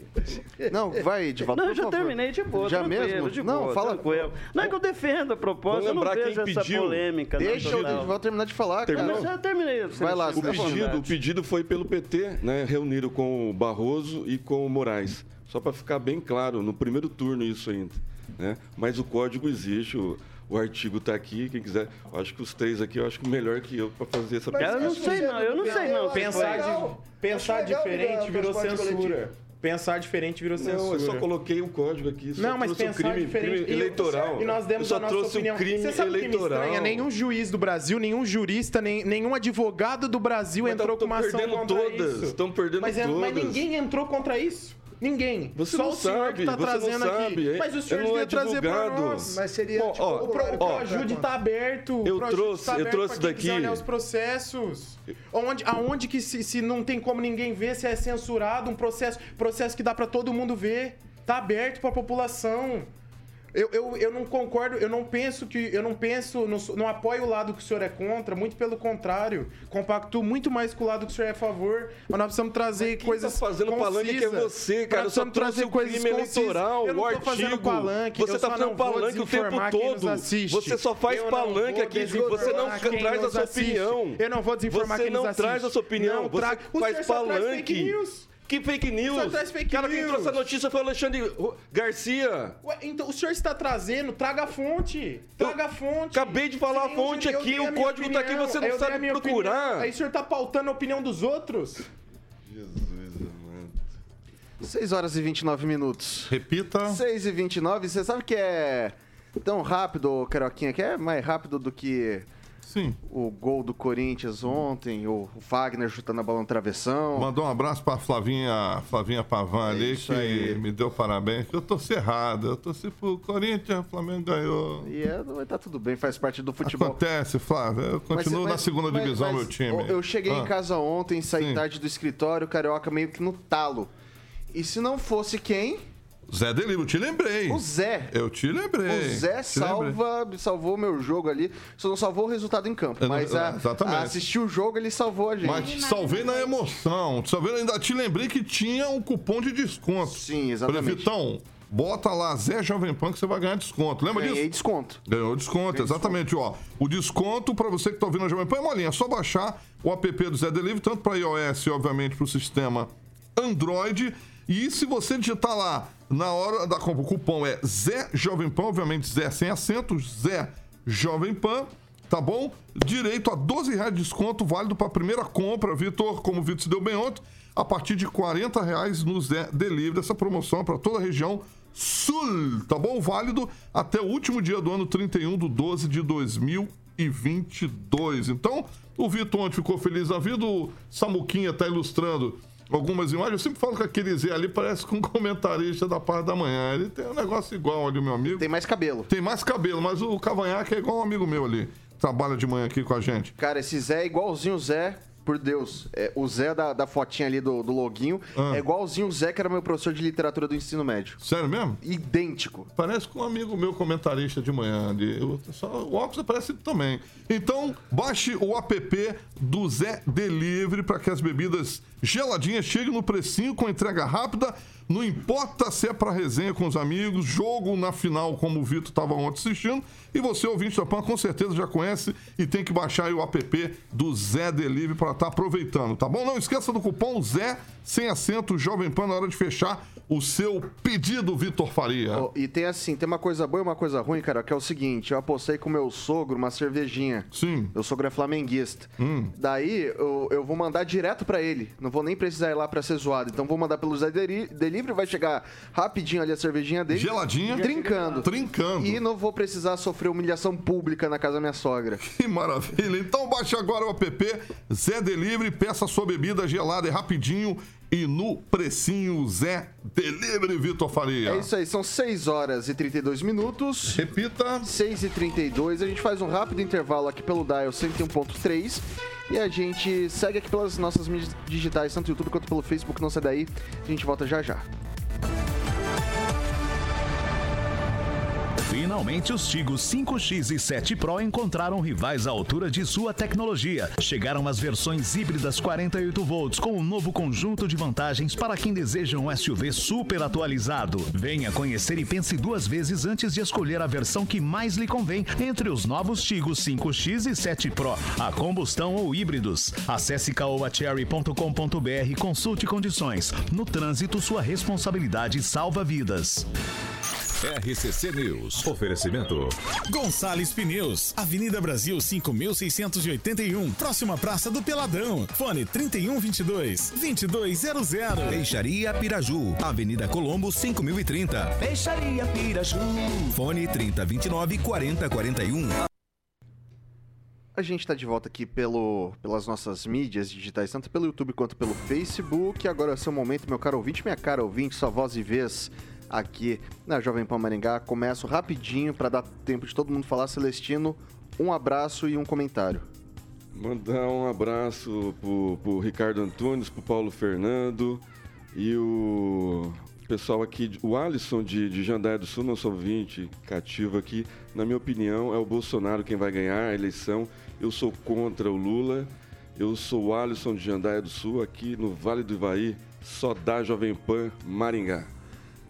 Não, vai, Edivaldo, Não, por eu já terminei de boa. Já mesmo? De Não, boa, fala- tranquilo. Não é que eu defendo a proposta, eu não vejo essa polêmica. não, Deixa o. Edivaldo terminar de falar, Terminou? cara. Mas eu terminei. Vai lá, pedido, o vontade. pedido foi pelo PT, né? Reuniram com o Barroso e com o Moraes. Só para ficar bem claro, no primeiro turno isso ainda. Né? Mas o código existe, o, o artigo está aqui, quem quiser. Eu acho que os três aqui, eu acho que melhor que eu para fazer essa Mas Eu não sei não, eu não sei não. Pensar, de- pensar diferente virou censura. coletivo. Pensar diferente virou censura. Não, eu só coloquei o código aqui. Não, mas pensar crime, diferente. crime eleitoral. E, nós demos eu só a nossa trouxe opinião. o crime Você sabe o que me eleitoral. estranha? Nenhum juiz do Brasil, nenhum jurista, nem, nenhum advogado do Brasil Mas entrou com uma ação contra todas, isso. tão perdendo mas, é- mas todas. ninguém entrou contra isso. Ninguém. Você Só não o senhor sabe, que tá você não trazendo sabe, aqui. Mas o senhor Não devia é trazer pra nós. Mas seria, Bom, tipo, ó, O, pro, o ó, tá aberto. o Eu trouxe- tá eu aberto trouxe pra quem quiser daqui. olhar os processos. Onde, aonde que se, se não tem como ninguém ver, se é censurado, um processo, processo que dá pra todo mundo ver. Tá aberto pra população. Eu, eu, eu não concordo, eu não penso que. Eu não penso, não, não apoio o lado que o senhor é contra, muito pelo contrário. Compacto muito mais com o lado que o senhor é a favor. Mas nós precisamos trazer Quem coisas. tá fazendo palanque que é você, cara. Nós precisamos crime concisas. eleitoral, Eu não o tô fazendo artigo. palanque, Você tá fazendo palanque o tempo todo. Você só faz Eu palanque aqui. Você não traz a sua assiste. opinião. Eu não vou desinformar Você quem nos não traz a sua opinião. Não Você faz palanque. Que fake news? Só traz fake Cara, quem news. trouxe a notícia foi o Alexandre Garcia. Ué, então o senhor está trazendo, traga a fonte. Traga a fonte. acabei de falar a Sim, fonte eu aqui, a o código tá aqui, você não sabe a minha procurar. opinião. Aí o senhor tá pautando a opinião dos outros? Jesus, mano. 6 horas e 29 minutos. Repita. 6 e 29, você sabe que é tão rápido, Caroquinha, que é mais rápido do que Sim. o gol do Corinthians ontem, o Fagner chutando a bola no travessão. Mandou um abraço pra Flavinha, Flavinha Pavan ali, isso que aí. me deu parabéns. Eu torci errado. Eu torci pro Corinthians, o Flamengo ganhou. E é, tá tudo bem, faz parte do futebol. Acontece, Flávio. Eu continuo Mas- na segunda mas- divisão, mas meu time. Eu cheguei em Ah. casa ontem, saí Sim. tarde do escritório, carioca meio que no talo. E se não fosse quem? Zé Delírio, eu te lembrei. O Zé. Eu te lembrei. O Zé Te lembrei. salva, salvou o meu jogo ali. Só não salvou o resultado em campo. Não- Mas a, exatamente. a assistir o jogo, ele salvou a gente. Mas salvei na emoção. Salvei, ainda te lembrei que tinha um cupom de desconto. Sim, Falei, exatamente. Vitão, bota lá Zé Jovem Pan que você vai ganhar desconto. Lembra Ganhei disso? desconto. Ganhou desconto, exatamente, ó. O desconto pra você que tá ouvindo a Jovem Pan é molinha. É só baixar o app do Zé Delivery, tanto pra iOS e, obviamente, pro sistema Android. E se você digitar lá na hora da compra, o cupom é Zé Jovem Pan, obviamente Zé sem acento, Zé Jovem Pan. tá bom? Direito a 12 reais de desconto, válido para a primeira compra, Vitor, como o Vitor se deu bem ontem, a partir de 40 reais no Zé Delivery. Essa promoção é para toda a região sul, tá bom? Válido até o último dia do ano 31 do 12 de 2022. Então, o Vitor ontem ficou feliz da vida, o Samuquinha tá ilustrando algumas imagens. Eu sempre falo que aquele Zé ali parece com um comentarista da parte da manhã. Ele tem um negócio igual ali, meu amigo. Tem mais cabelo. Tem mais cabelo, mas o Cavanhaque é igual um amigo meu ali. Trabalha de manhã aqui com a gente. Cara, esse Zé é igualzinho o Zé, por Deus. É, o Zé da, da fotinha ali do, do loguinho Ah. é igualzinho o Zé que era meu professor de literatura do ensino médio. Sério mesmo? Idêntico. Parece com um amigo meu comentarista de manhã ali. Eu- só, o óculos parece também. Então, baixe o app do Zé Delivery para que as bebidas geladinhas cheguem no precinho com entrega rápida. Não importa se é para resenha com os amigos, jogo na final, como o Vitor estava ontem assistindo. E você, ouvinte da PAN, com certeza já conhece e tem que baixar aí o app do Zé Delivery para estar aproveitando, tá bom? Não esqueça do cupom Zé, sem acento, Jovem Pan, na hora de fechar o seu pedido, Vitor Faria. Ó, e tem assim, tem uma coisa boa e uma coisa ruim, cara, que é o seguinte, eu apostei com meu sogro uma cervejinha. Sim. Meu sogro é flamenguista. Hum. Daí eu, eu vou mandar direto pra ele. Não vou nem precisar ir lá pra ser zoado. Então vou mandar pelo Zé Deli- Delivery, vai chegar rapidinho ali a cervejinha dele. Geladinha. Trincando. Trincando. E não vou precisar sofrer humilhação pública na casa da minha sogra. [laughs] Que maravilha. Então baixe agora o app Zé Delivery, peça sua bebida gelada e rapidinho e no precinho Zé Delivery, Vitor Faria. É isso aí, são 6 horas e 32 minutos. Repita. 6 e 32 A gente faz um rápido intervalo aqui pelo Dial 101.3 e a gente segue aqui pelas nossas mídias digitais, tanto no YouTube quanto pelo Facebook. Não sai daí, a gente volta já já. Finalmente, os Tigos 5X e 7 Pro encontraram rivais à altura de sua tecnologia. Chegaram as versões híbridas 48 volts com um novo conjunto de vantagens para quem deseja um SUV super atualizado. Venha conhecer e pense duas vezes antes de escolher a versão que mais lhe convém entre os novos Tigos 5X e 7 Pro, a combustão ou híbridos. Acesse caoacherry.com.br e consulte condições. No trânsito, sua responsabilidade salva vidas. RCC News. Oferecimento. Gonçalves Pneus, Avenida Brasil 5681, próxima Praça do Peladão. Fone 3122 2200. Peixaria Piraju, Avenida Colombo 5030. Peixaria Piraju. Fone 3029 4041. A gente está de volta aqui pelo, pelas nossas mídias digitais, tanto pelo YouTube quanto pelo Facebook. Agora é o seu momento, meu caro ouvinte, minha cara ouvinte, sua voz e vez aqui na Jovem Pan Maringá. Começo rapidinho para dar tempo de todo mundo falar. Celestino, um abraço e um comentário. Mandar um abraço pro, Ricardo Antunes, pro Paulo Fernando e o pessoal aqui, o Alisson de, de Jandaia do Sul, nosso ouvinte cativo aqui. Na minha opinião, é o Bolsonaro quem vai ganhar a eleição. Eu sou contra o Lula. Eu sou o Alisson de Jandaia do Sul, aqui no Vale do Ivaí, só da Jovem Pan Maringá.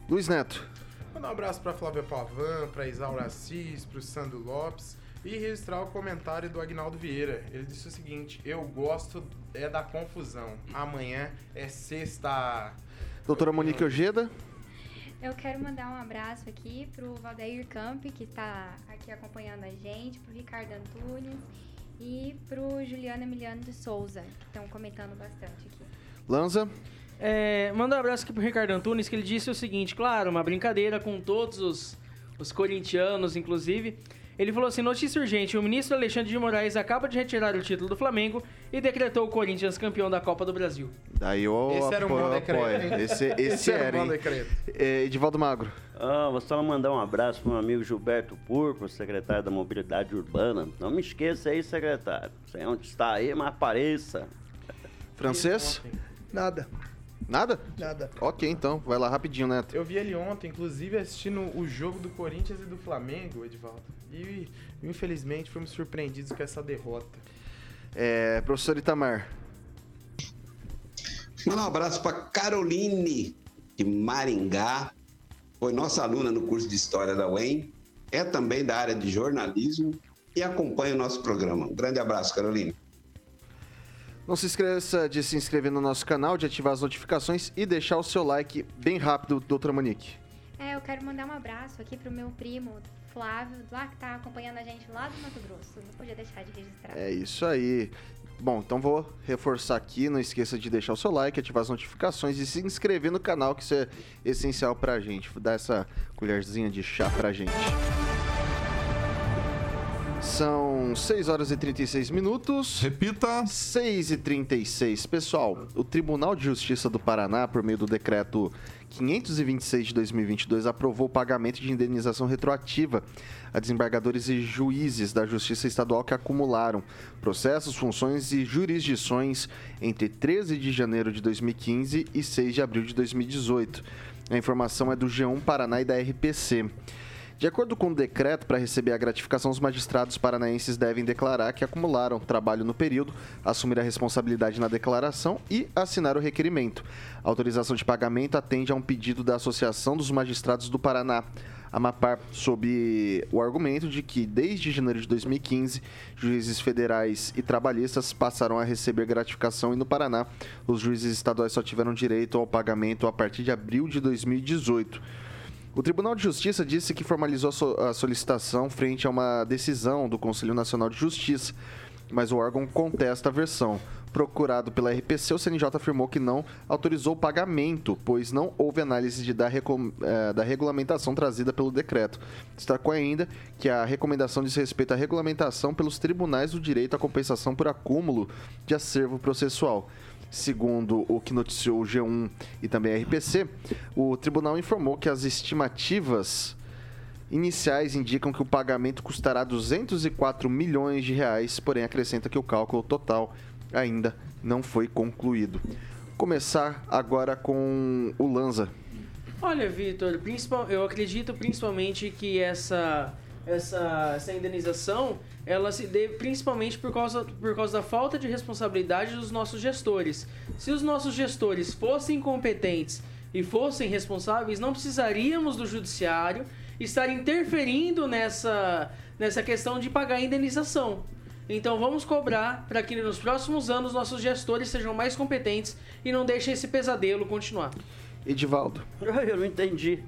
Luiz Neto. Mandar um abraço pra Flávia Pavan, pra Isaura Assis, pro Sandro Lopes e registrar o comentário do Agnaldo Vieira. Ele disse o seguinte: Eu gosto é da confusão. Amanhã é sexta. Doutora Monique Ojeda. Eu quero mandar um abraço aqui pro Valdeir Camp, que está aqui acompanhando a gente, pro Ricardo Antunes e pro Juliano Emiliano de Souza, que estão comentando bastante aqui. Lanza. É, manda um abraço aqui pro Ricardo Antunes, que ele disse o seguinte, claro, uma brincadeira com todos os, os corintianos, inclusive. Ele falou assim, notícia urgente, o ministro Alexandre de Moraes acaba de retirar o título do Flamengo e decretou o Corinthians campeão da Copa do Brasil. Daí eu Esse era um bom decreto? Esse, [laughs] esse, Esse era um era, bom hein? decreto. É, Edivaldo Magro. Ah, vou só mandar um abraço pro meu amigo Gilberto Purpo, secretário da Mobilidade Urbana. Não me esqueça aí, secretário. Sei onde está aí, mas apareça. Francês? Nada, Nada? nada. Ok, então. Vai lá rapidinho, Neto. Eu vi ele ontem, inclusive assistindo o jogo do Corinthians e do Flamengo, Edvaldo. E infelizmente fomos surpreendidos com essa derrota. É, professor Itamar. Mandar um abraço para Caroline de Maringá. Foi nossa aluna no curso de História da UEM. É também da área de jornalismo e acompanha o nosso programa. Um grande abraço, Caroline. Não se esqueça de se inscrever no nosso canal, de ativar as notificações e deixar o seu like bem rápido, doutora Monique. É, eu quero mandar um abraço aqui pro meu primo Flávio, lá que tá acompanhando a gente lá do Mato Grosso. Não podia deixar de registrar. É isso aí. Bom, então vou reforçar aqui, não esqueça de deixar o seu like, ativar as notificações e se inscrever no canal, que isso é essencial pra gente. Dar essa colherzinha de chá pra gente. São 6 horas e 36 minutos. Repita. 6 e 36. Pessoal, o Tribunal de Justiça do Paraná, por meio do decreto 526 de 2022, aprovou o pagamento de indenização retroativa a desembargadores e juízes da Justiça Estadual que acumularam processos, funções e jurisdições entre 13 de janeiro de 2015 e 6 de abril de 2018. A informação é do G1 Paraná e da RPC. De acordo com o decreto, para receber a gratificação, os magistrados paranaenses devem declarar que acumularam trabalho no período, assumir a responsabilidade na declaração e assinar o requerimento. A autorização de pagamento atende a um pedido da Associação dos Magistrados do Paraná. A MAPAR, sob o argumento de que, desde janeiro de 2015, juízes federais e trabalhistas passaram a receber gratificação e, no Paraná, os juízes estaduais só tiveram direito ao pagamento a partir de abril de 2018. O Tribunal de Justiça disse que formalizou a solicitação frente a uma decisão do Conselho Nacional de Justiça, mas o órgão contesta a versão. Procurado pela RPC, o CNJ afirmou que não autorizou o pagamento, pois não houve análise de, da, eh, da regulamentação trazida pelo decreto. Destacou ainda que a recomendação diz respeito à regulamentação pelos tribunais do direito à compensação por acúmulo de acervo processual. Segundo o que noticiou o G1 e também a RPC, o tribunal informou que as estimativas iniciais indicam que o pagamento custará 204 milhões de reais, porém acrescenta que o cálculo total ainda não foi concluído. Começar agora com o Lanza. Olha, Vitor, eu acredito principalmente que essa, essa, essa indenização ela se dê principalmente por causa, por causa da falta de responsabilidade dos nossos gestores. Se os nossos gestores fossem competentes e fossem responsáveis, não precisaríamos do judiciário estar interferindo nessa, nessa questão de pagar a indenização. Então vamos cobrar para que nos próximos anos nossos gestores sejam mais competentes e não deixem esse pesadelo continuar. Edivaldo. [laughs] Eu não entendi.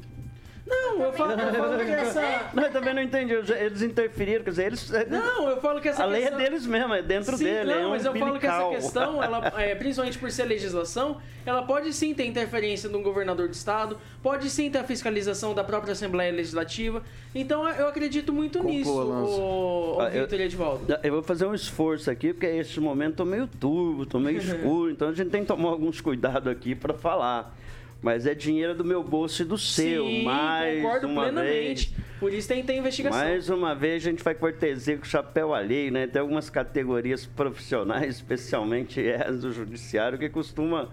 Não, eu falo, eu falo que essa. [laughs] Não, eu também não entendi. Eles interferiram, quer dizer, eles. Não, eu falo que essa A lei questão... é deles mesmo, é dentro sim, dele. Não, é um mas eu falo que essa questão, ela, [laughs] é, principalmente por ser legislação, ela pode sim ter interferência de um governador de estado, pode sim ter a fiscalização da própria Assembleia Legislativa. Então eu acredito muito Conclua, nisso, o, o Ah, eu- Vitor Edvaldo. Eu vou fazer um esforço aqui, porque esse momento tô meio turvo, tô meio [laughs] escuro, então a gente tem que tomar alguns cuidados aqui para falar. Mas é dinheiro do meu bolso e do seu, Sim, mais concordo uma plenamente. vez. Por isso tem que ter investigação. Mais uma vez a gente vai cortesia com o chapéu alheio, né? Tem algumas categorias profissionais, [laughs] especialmente as do judiciário, que costuma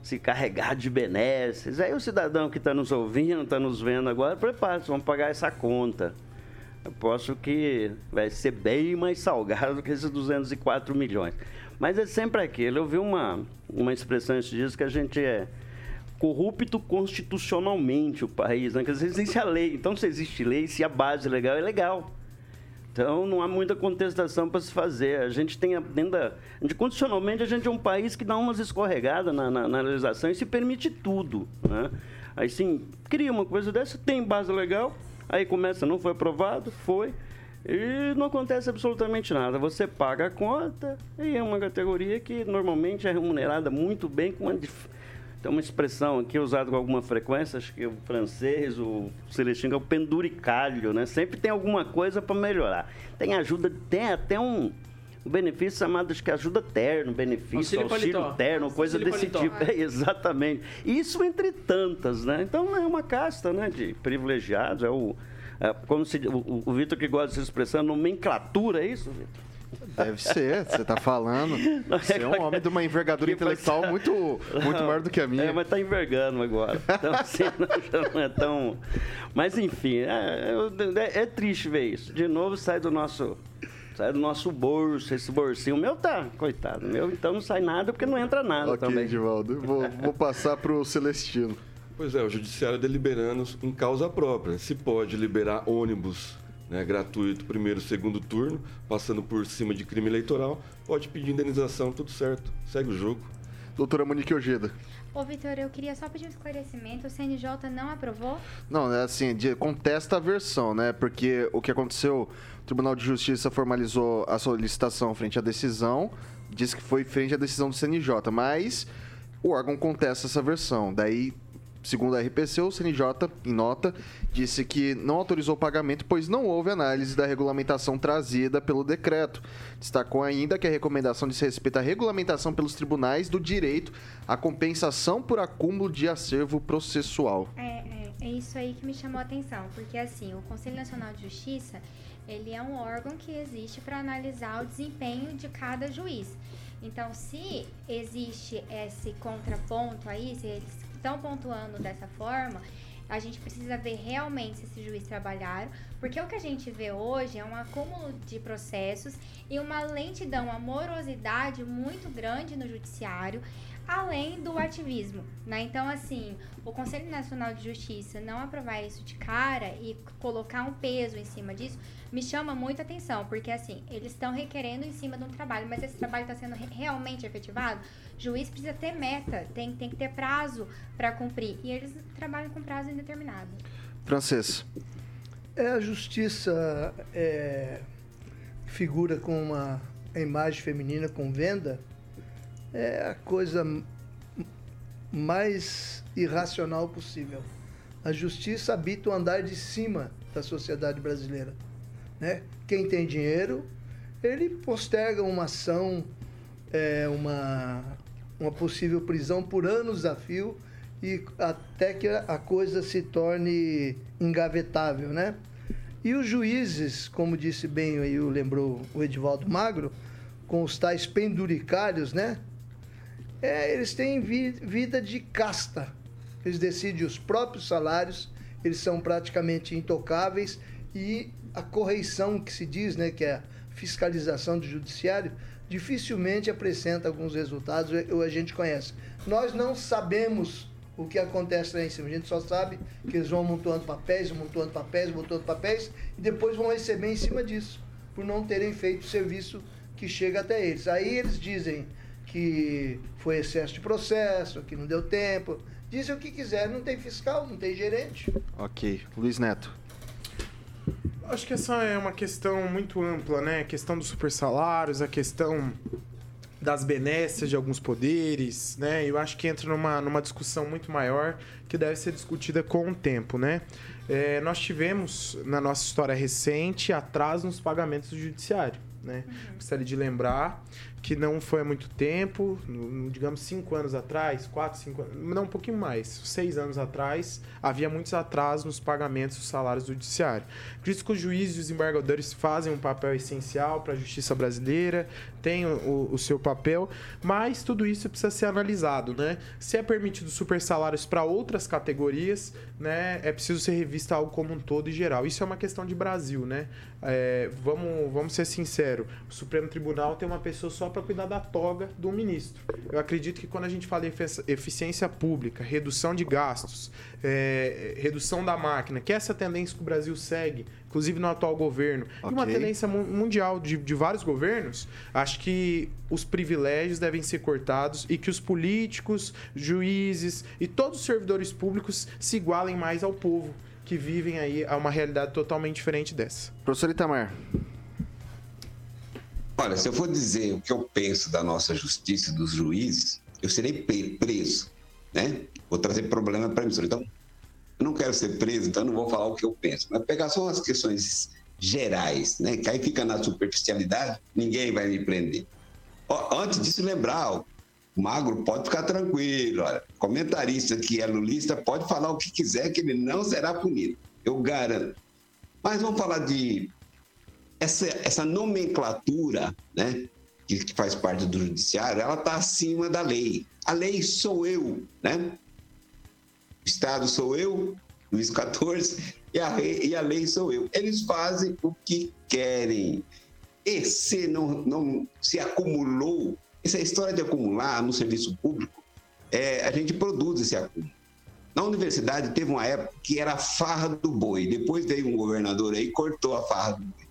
se carregar de benesses. Aí o cidadão que está nos ouvindo, está nos vendo agora, prepare-se, vamos pagar essa conta. Eu posso que vai ser bem mais salgado do que esses 204 milhões. Mas é sempre aquilo. Eu vi uma, uma expressão esses dias que a gente é corrupto constitucionalmente o país, né? Quer dizer, existe a lei. Então, se existe lei, se a base legal é legal. Então, não há muita contestação para se fazer. A gente tem a, dentro da, a gente, constitucionalmente, a gente é um país que dá umas escorregadas na, na, na legislação e se permite tudo. Né? Aí, sim, cria uma coisa dessa, tem base legal, aí começa, não foi aprovado, foi, e não acontece absolutamente nada. Você paga a conta e é uma categoria que normalmente é remunerada muito bem com uma tem uma expressão aqui usada com alguma frequência, acho que o francês, o celestino, é o penduricalho, né? Sempre tem alguma coisa para melhorar. Tem ajuda, tem até um, um benefício chamado, que ajuda terno, benefício, Auxílio terno, coisa desse paletó. tipo. É, [laughs] exatamente. Isso entre tantas, né? Então é uma casta, né, de privilegiados, é o... é como se, o, o- Vitor que gosta dessa expressão, nomenclatura, é isso, Vitor? Deve ser, você tá falando. Você é um homem de uma envergadura Que intelectual ser- muito, muito maior do que a minha. É, mas tá envergando agora. Então, [laughs] assim, não, já não é tão. Mas, enfim, é, é- é triste ver isso. De novo, sai do nosso. Sai do nosso bolso, esse bolsinho. O meu tá, coitado. O meu, então, não sai nada porque não entra nada Ok, também. Edivaldo. Vou, vou passar pro Celestino. Pois é, o judiciário deliberando em causa própria. Se pode liberar ônibus né, gratuito primeiro, segundo turno, passando por cima de crime eleitoral, pode pedir indenização, tudo certo. Segue o jogo. Doutora Monique Ojeda. Ô, Vitor, eu queria só pedir um esclarecimento. O CNJ não aprovou? Não, é assim, de- contesta a versão, né? Porque o que aconteceu, o Tribunal de Justiça formalizou a solicitação frente à decisão, disse que foi frente à decisão do CNJ, mas o órgão contesta essa versão. Daí, segundo a RPC, o CNJ, em nota, disse que não autorizou o pagamento, pois não houve análise da regulamentação trazida pelo decreto. Destacou ainda que a recomendação diz respeito à regulamentação pelos tribunais do direito à compensação por acúmulo de acervo processual. É, é, é isso aí que me chamou a atenção, porque assim, o Conselho Nacional de Justiça, ele é um órgão que existe para analisar o desempenho de cada juiz. Então, se existe esse contraponto aí, se eles estão pontuando dessa forma, a gente precisa ver realmente se esses juízes trabalharam, porque o que a gente vê hoje é um acúmulo de processos e uma lentidão, uma morosidade muito grande no judiciário, além do ativismo, né? Então, assim, o Conselho Nacional de Justiça não aprovar isso de cara e colocar um peso em cima disso me chama muito atenção, porque assim, eles estão requerendo em cima de um trabalho, mas esse trabalho está sendo re- realmente efetivado? O juiz precisa ter meta, tem, tem que ter prazo para cumprir, e eles trabalham com prazo indeterminado. Francês. É, a justiça é, figura com uma imagem feminina com venda, é a coisa mais irracional possível. A justiça habita o andar de cima da sociedade brasileira. Né? Quem tem dinheiro, ele posterga uma ação, é, uma, uma possível prisão por anos a fio e até que a coisa se torne engavetável, né? E os juízes, como disse bem aí, o lembrou o Edivaldo Magro, com os tais penduricários, né? É, eles têm vi- vida de casta. Eles decidem os próprios salários, eles são praticamente intocáveis e a correição que se diz, né, que é a fiscalização do judiciário, dificilmente apresenta alguns resultados, ou a gente conhece. Nós não sabemos o que acontece lá em cima, a gente só sabe que eles vão amontoando papéis, amontoando papéis, amontoando papéis, e depois vão receber em cima disso, por não terem feito o serviço que chega até eles. Aí eles dizem que foi excesso de processo, que não deu tempo, dizem o que quiser, não tem fiscal, não tem gerente. Ok. Luiz Neto. Acho que essa é uma questão muito ampla, né? A questão dos super salários, a questão das benécias de alguns poderes, né? Eu acho que entra numa, numa discussão muito maior que deve ser discutida com o tempo, né? É, nós tivemos, na nossa história recente, atraso nos pagamentos do judiciário, né? Gostaria de lembrar que não foi há muito tempo, digamos cinco anos atrás, quatro, cinco anos, não, um pouquinho mais, seis anos atrás, havia muitos atrasos nos pagamentos dos salários do judiciário. Acredito que os juízes e os embargadores fazem um papel essencial para a justiça brasileira, têm o, o seu papel, mas tudo isso precisa ser analisado, né? Se é permitido super salários para outras categorias, né, é preciso ser revista algo como um todo e geral. Isso é uma questão de Brasil, né? É, vamos, vamos ser sinceros, o Supremo Tribunal tem uma pessoa só para cuidar da toga do ministro. Eu acredito que quando a gente fala em eficiência pública, redução de gastos, é, redução da máquina, que é essa tendência que o Brasil segue, inclusive no atual governo, e uma tendência mu- mundial de, de vários governos, acho que os privilégios devem ser cortados e que os políticos, juízes e todos os servidores públicos se igualem mais ao povo que vivem aí a uma realidade totalmente diferente dessa. Professor Itamar. Olha, se eu for dizer o que eu penso da nossa justiça e dos juízes, eu serei preso, né? Vou trazer problema para a emissora. Então, eu não quero ser preso, então não vou falar o que eu penso. Mas pegar só as questões gerais, né? Que aí fica na superficialidade, ninguém vai me prender. Ó, antes disso, lembrar, Magro pode ficar tranquilo, olha, comentarista que é lulista pode falar o que quiser que ele não será punido. Eu garanto. Mas vamos falar de essa, essa nomenclatura, né, que, que faz parte do judiciário, ela está acima da lei. A lei sou eu, né? O Estado sou eu, Luiz XIV, [laughs] e a, e a lei sou eu. Eles fazem o que querem. E se não, não se acumulou, essa história de acumular no serviço público, é, a gente produz esse acúmulo. Na universidade teve uma época que era a farra do boi. Depois veio um governador aí e cortou a farra do boi.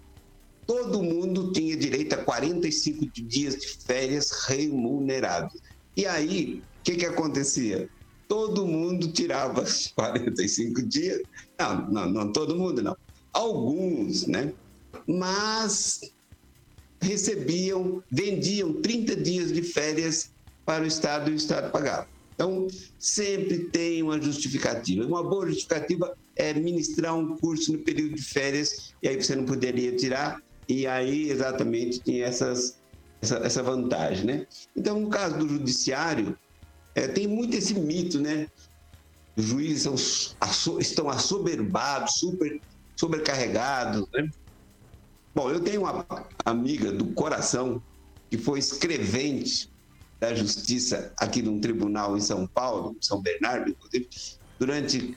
Todo mundo tinha direito a 45 dias de férias remunerados. E aí, o que, que acontecia? todo mundo tirava os [laughs] 45 dias. Não, não, não todo mundo, não. Alguns, né? Mas recebiam, vendiam 30 dias de férias para o Estado e o Estado pagava. Então, sempre tem uma justificativa. Uma boa justificativa é ministrar um curso no período de férias, e aí você não poderia tirar, e aí exatamente tinha essas, essa, essa vantagem, né? Então, no caso do judiciário, é, tem muito esse mito, né? Os juízes são, estão assoberbados, super sobrecarregados, né? Bom, eu tenho uma amiga do coração que foi escrevente da Justiça aqui num tribunal em São Paulo, São Bernardo, inclusive, durante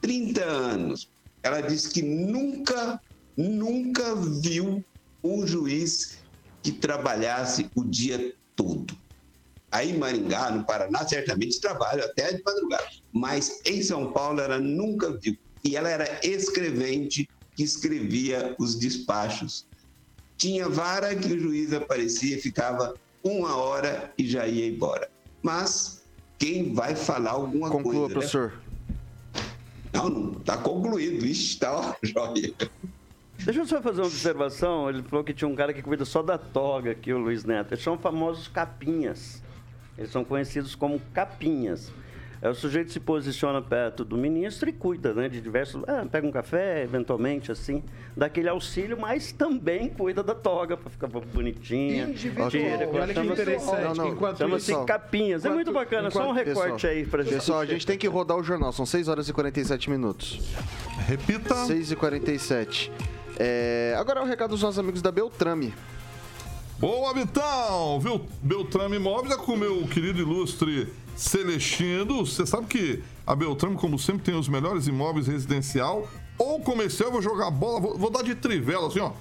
30 anos. Ela disse que nunca, nunca viu um juiz que trabalhasse o dia todo. Aí em Maringá, no Paraná, certamente trabalha até de madrugada. Mas em São Paulo ela nunca viu. E ela era escrevente que escrevia os despachos. Tinha vara que o juiz aparecia ficava uma hora e já ia embora. Mas quem vai falar alguma Conclua, coisa. professor. Né? Não, não está concluído. Ixi, está [laughs] joia. Deixa eu só fazer uma observação. Ele falou que tinha um cara que cuida só da toga aqui, o Luiz Neto. Eles são famosos capinhas. Eles são conhecidos como capinhas. É, o sujeito se posiciona perto do ministro e cuida né, de diversos. Ah, pega um café, eventualmente, assim, daquele auxílio, mas também cuida da toga para ficar bonitinha. Individual. Olha que interessante. Não, não, enquanto Chama-se capinhas. Enquanto, é muito bacana. Enquanto, Só um recorte pessoal, aí para gente. Pessoal, a gente tem que rodar o jornal. São 6 horas e 47 minutos. Repita. 6 e 47. É, agora é o recado dos nossos amigos da Beltrame. Boa, Vitão! Viu? Beltrame Imóveis é com o meu querido ilustre Celestino. Você sabe que a Beltrame, como sempre, tem os melhores imóveis residencial ou comercial. Eu vou jogar bola, vou, vou dar de trivela, assim, ó.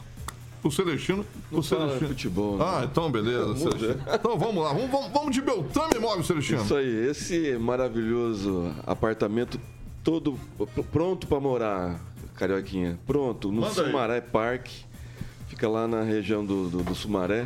O Celestino. Não o Celestino. futebol, né? Ah, então beleza, Celestino. Então vamos lá, vamos, vamos, vamos de Beltrame Imóveis, Celestino. Isso aí, esse maravilhoso apartamento todo pronto para morar, Carioquinha. Pronto, no Manda aí. Sumaré Park. Fica lá na região do, do, do Sumaré,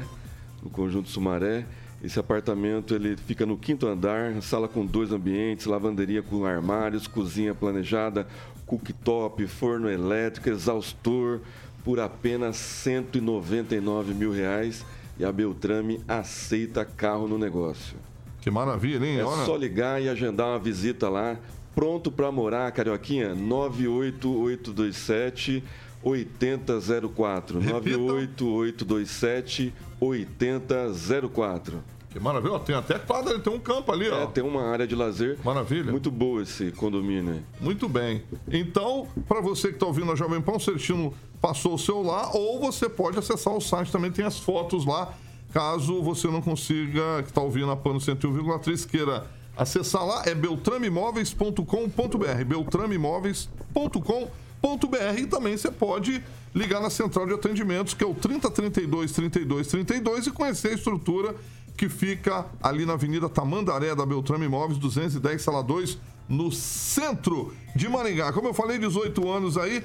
no conjunto Sumaré. Esse apartamento ele fica no quinto andar, sala com dois ambientes, lavanderia com armários, cozinha planejada, cooktop, forno elétrico, exaustor, por apenas 199 mil reais. E a Beltrame aceita carro no negócio. Que maravilha, hein? É Olha. só ligar e agendar uma visita lá. Pronto para morar, Carioquinha? 98827 8004. Repita. 98827 8004. Que maravilha. Ó, Tem até quadra, tem um campo ali, ó. É, tem uma área de lazer. Maravilha. Muito boa esse condomínio aí. Muito bem. Então, para você que está ouvindo a Jovem Pan, o Celestino passou o seu lá, ou você pode acessar o site, também tem as fotos lá, caso você não consiga, que está ouvindo a Pan no 101,3, queira acessar lá, é beltrameimóveis.com.br, beltrameimóveis.com.br e também você pode ligar na central de atendimentos, que é o 3032 32 32 e conhecer a estrutura que fica ali na Avenida Tamandaré da Beltrame Imóveis, 210, sala 2, no centro de Maringá. Como eu falei, 18 anos aí,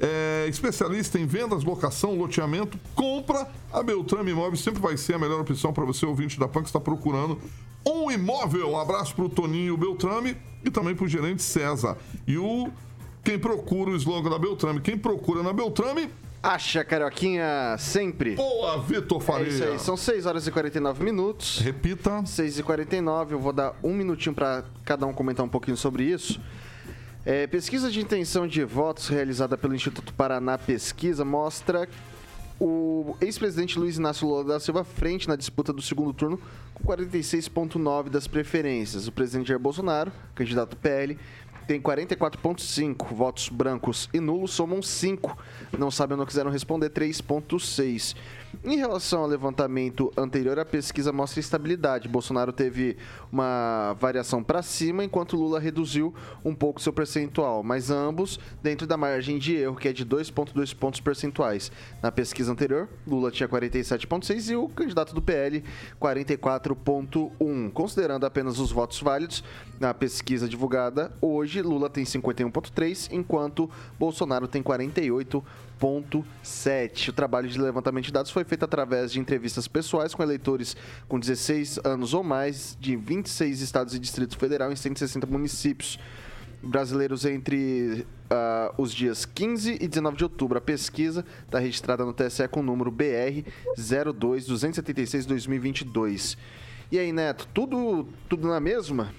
é, especialista em vendas, locação, loteamento, compra a Beltrame Imóveis, sempre vai ser a melhor opção para você, ouvinte da PAN, que está procurando um imóvel. Um abraço para o Toninho Beltrame e também para o gerente César. E o quem procura o slogan da Beltrame, quem procura na Beltrame, Acha, Carioquinha, sempre. boa, Vitor Faria. É isso aí, são 6 horas e 49 minutos. Repita. 6 e 49 eu vou dar um minutinho para cada um comentar um pouquinho sobre isso. É, pesquisa de intenção de votos realizada pelo Instituto Paraná Pesquisa mostra o ex-presidente Luiz Inácio Lula da Silva frente na disputa do segundo turno com 46,9% das preferências. O presidente Jair Bolsonaro, candidato PL, tem 44,5%. Votos brancos e nulos somam 5%. Não sabem ou não quiseram responder, 3,6%. Em relação ao levantamento anterior, a pesquisa mostra estabilidade. Bolsonaro teve uma variação para cima, enquanto Lula reduziu um pouco seu percentual, mas ambos dentro da margem de erro, que é de 2,2 pontos percentuais. Na pesquisa anterior, Lula tinha 47,6 e o candidato do PL 44,1. Considerando apenas os votos válidos, na pesquisa divulgada hoje, Lula tem 51,3, enquanto Bolsonaro tem 48,7. O trabalho de levantamento de dados foi feito através de entrevistas pessoais com eleitores com 16 anos ou mais de 26 estados e Distrito Federal em 160 municípios brasileiros entre ah, os dias 15 e 19 de outubro. A pesquisa está registrada no TSE com o número BR 02-276-2022. E aí, Neto, tudo, tudo na mesma?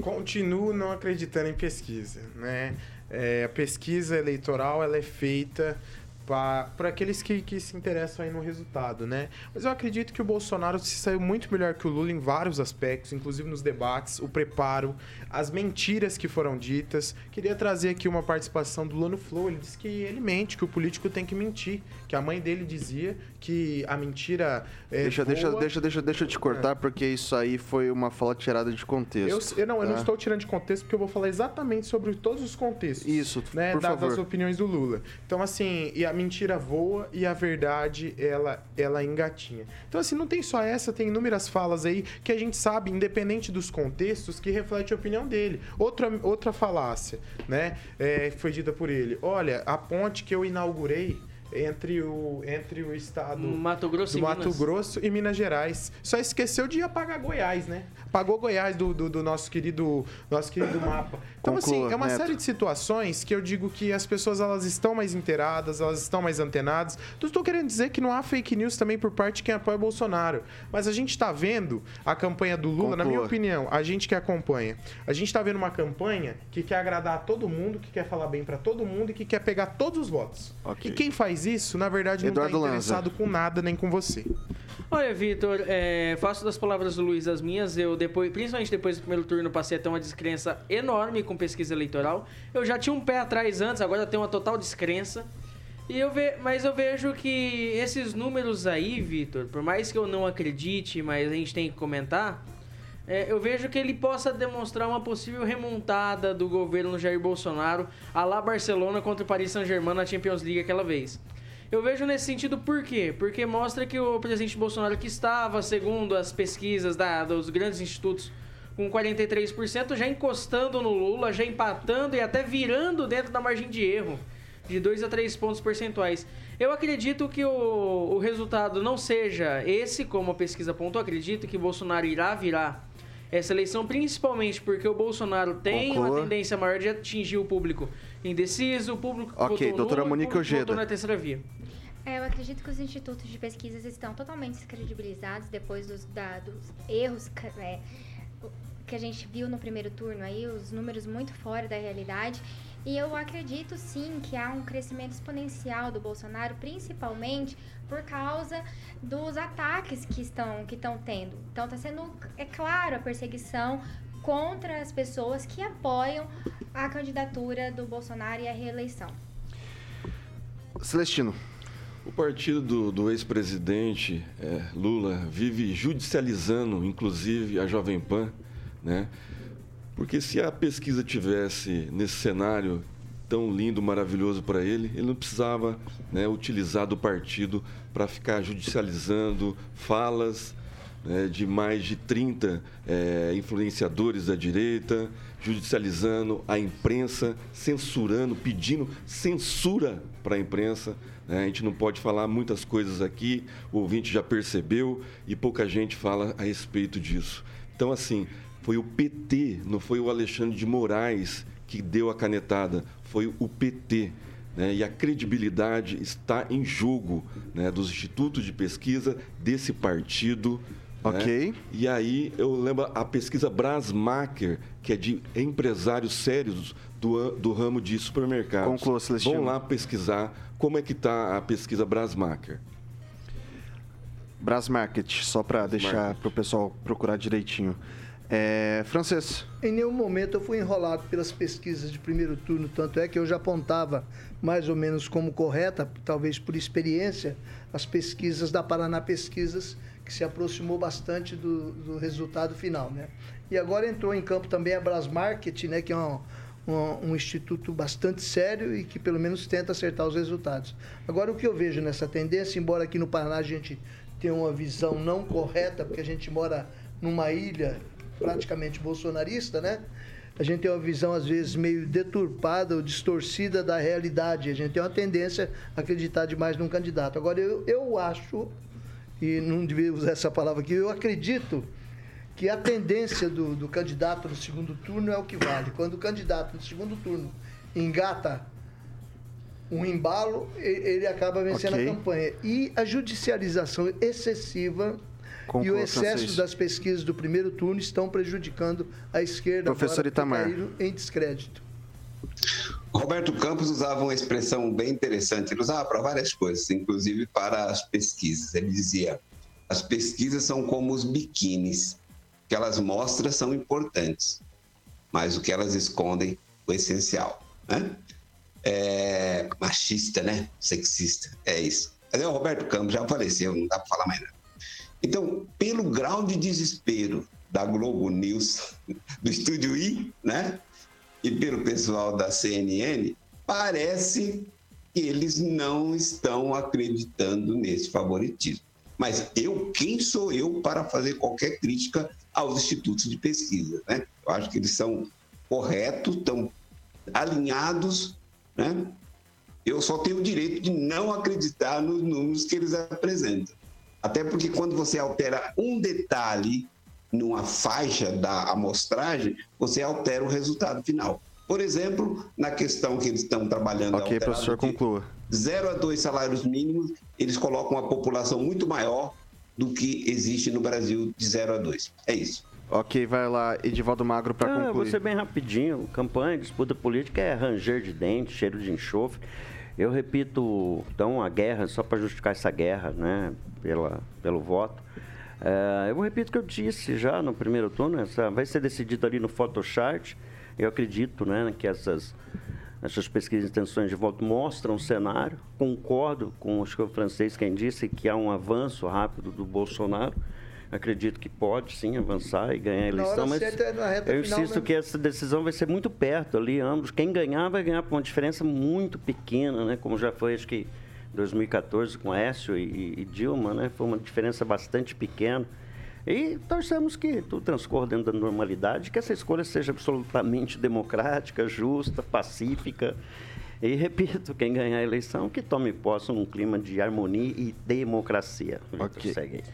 Continuo não acreditando em pesquisa, né? É, a pesquisa eleitoral ela é feita para aqueles que, que se interessam aí no resultado, né? Mas eu acredito que o Bolsonaro se saiu muito melhor que o Lula em vários aspectos, inclusive nos debates, o preparo, as mentiras que foram ditas. Queria trazer aqui uma participação do Lula no Flow. Ele disse que ele mente, que o político tem que mentir, que a mãe dele dizia que a mentira é deixa, deixa, deixa, deixa, deixa eu te cortar, porque isso aí foi uma fala tirada de Eu, contexto. eu não, eu não tá? estou tirando de contexto porque eu vou falar exatamente sobre todos os contextos. Isso, né, por da- favor. das opiniões do Lula. Então, assim, e a mentira voa e a verdade, ela, ela engatinha. Então, assim, não tem só essa, tem inúmeras falas aí que a gente sabe, independente dos contextos, que reflete a opinião dele. Outra, outra falácia, né, é, foi dita por ele. Olha, a ponte que eu inaugurei entre o, entre o estado Mato Grosso do Mato Minas. Grosso e Minas Gerais. Só esqueceu de apagar Goiás, né? Apagou Goiás do, do, do nosso querido nosso querido mapa. Então, Conclua, assim, é uma Neto. série de situações que eu digo que as pessoas elas estão mais inteiradas, elas estão mais antenadas. Não estou querendo dizer que não há fake news também por parte de quem apoia Bolsonaro. Mas a gente está vendo a campanha do Lula, na minha opinião, a gente que acompanha, a gente está vendo uma campanha que quer agradar a todo mundo, que quer falar bem para todo mundo e que quer pegar todos os votos. Ok. E quem faz isso, na verdade, não está Lanza. interessado com nada nem com você. Olha, Vitor, é, faço das palavras do Luiz as minhas. Eu, depois, principalmente depois do primeiro turno, passei a ter uma descrença enorme com pesquisa eleitoral. Eu já tinha um pé atrás antes, agora tenho uma total descrença. E eu ve, mas eu vejo que esses números aí, Vitor, por mais que eu não acredite, mas a gente tem que comentar, é, eu vejo que ele possa demonstrar uma possível remontada do governo Jair Bolsonaro a lá Barcelona contra o Paris Saint-Germain na Champions League aquela vez. Eu vejo nesse sentido por quê? Porque mostra que o presidente Bolsonaro, que estava, segundo as pesquisas da- dos grandes institutos, com 43%, já encostando no Lula, já empatando e até virando dentro da margem de erro, de 2 a 3 pontos percentuais. Eu acredito que o, o resultado não seja esse, como a pesquisa apontou, acredito que Bolsonaro irá virar essa eleição, principalmente porque o Bolsonaro tem uma tendência maior de atingir o público indeciso, o público que Ok, votou doutora nulo, Monique o público que votou na terceira via. É, eu acredito que os institutos de pesquisas estão totalmente descredibilizados depois dos, da- dos erros que, é, que a gente viu no primeiro turno aí, os números muito fora da realidade. E eu acredito sim que há um crescimento exponencial do Bolsonaro, principalmente por causa dos ataques que estão, que estão tendo. Então está sendo, é claro, a perseguição contra as pessoas que apoiam a candidatura do Bolsonaro e a reeleição. Celestino. O partido do, do ex-presidente eh, Lula vive judicializando, inclusive, a Jovem Pan, né? Porque se a pesquisa tivesse nesse cenário tão lindo, maravilhoso para ele, ele não precisava né, utilizar do partido para ficar judicializando falas né, de mais de 30 eh, influenciadores da direita, judicializando a imprensa, censurando, pedindo censura para a imprensa. né? A gente não pode falar muitas coisas aqui, o ouvinte já percebeu e pouca gente fala a respeito disso. Então, assim, foi o PT, não foi o Alexandre de Moraes que deu a canetada, foi o PT. né? E a credibilidade está em jogo né, dos institutos de pesquisa desse partido. né? Ok. E aí eu lembro a pesquisa Brasmacher, que é de empresários sérios do, do ramo de supermercados. Conclua, Celestino. Vão lá pesquisar como é que está a pesquisa Brasmacher. Brás Market, só para deixar para o pessoal procurar direitinho. É, francês. Em nenhum momento eu fui enrolado pelas pesquisas de primeiro turno, tanto é que eu já apontava mais ou menos como correta, talvez por experiência, as pesquisas da Paraná Pesquisas, que se aproximou bastante do, do resultado final. Né? E agora entrou em campo também a Brasmarket, né, que é um, um, um instituto bastante sério e que pelo menos tenta acertar os resultados. Agora, o que eu vejo nessa tendência, embora aqui no Paraná a gente tenha uma visão não correta, porque a gente mora numa ilha praticamente bolsonarista, né? a gente tem uma visão, às vezes, meio deturpada ou distorcida da realidade. A gente tem uma tendência a acreditar demais num candidato. Agora, eu, eu acho, e não devia usar essa palavra aqui, eu acredito que a tendência do, do candidato no segundo turno é o que vale. Quando o candidato no segundo turno engata um embalo, ele acaba vencendo Ok. a campanha. E a judicialização excessiva e o excesso vocês. das pesquisas do primeiro turno estão prejudicando a esquerda Professor Itamar. em descrédito. Roberto Campos usava uma expressão bem interessante. Ele usava para várias coisas, inclusive para as pesquisas. Ele dizia: as pesquisas são como os biquínis. O que elas mostram são importantes, mas o que elas escondem, o essencial. Né? É, machista, né? Sexista, é isso. Mas é o Roberto Campos, já faleceu, não dá para falar mais nada. Então, pelo grau de desespero da Globo News, [laughs] do Estúdio I, né? E pelo pessoal da CNN, parece que eles não estão acreditando nesse favoritismo. Mas eu, quem sou eu para fazer qualquer crítica aos institutos de pesquisa, né? Eu acho que eles são corretos, estão alinhados, né? Eu só tenho o direito de não acreditar nos números que eles apresentam. Até porque quando você altera um detalhe numa faixa da amostragem, você altera o resultado final. Por exemplo, na questão que eles estão trabalhando Ok, professor, conclua. zero a dois salários mínimos, eles colocam uma população muito maior do que existe no Brasil de 0 a 2. É isso. Ok, vai lá, Edivaldo Magro, para Ah, vou concluir. ser bem rapidinho. Campanha, disputa política é ranger de dente, cheiro de enxofre. Eu repito, então, a guerra, só para justificar essa guerra, né, pela, pelo voto. É, eu repito o que eu disse já no primeiro turno, essa, vai ser decidido ali no Photochart. Eu acredito né, que essas, essas pesquisas de intenções de voto mostram o cenário. Concordo com o francês quem disse que há um avanço rápido do Bolsonaro. Acredito que pode sim avançar e ganhar a eleição, mas certa na reta eu insisto que essa decisão vai ser muito perto ali, ambos. Quem ganhar vai ganhar por uma diferença muito pequena, né? Como já foi, acho que 2014 com Écio e, e Dilma, né? Foi uma diferença bastante pequena. E torcemos que tudo transcorra dentro da normalidade, que essa escolha seja absolutamente democrática, justa, pacífica. E repito, quem ganhar a eleição, que tome posse num clima de harmonia e democracia. Ok. Segue aí.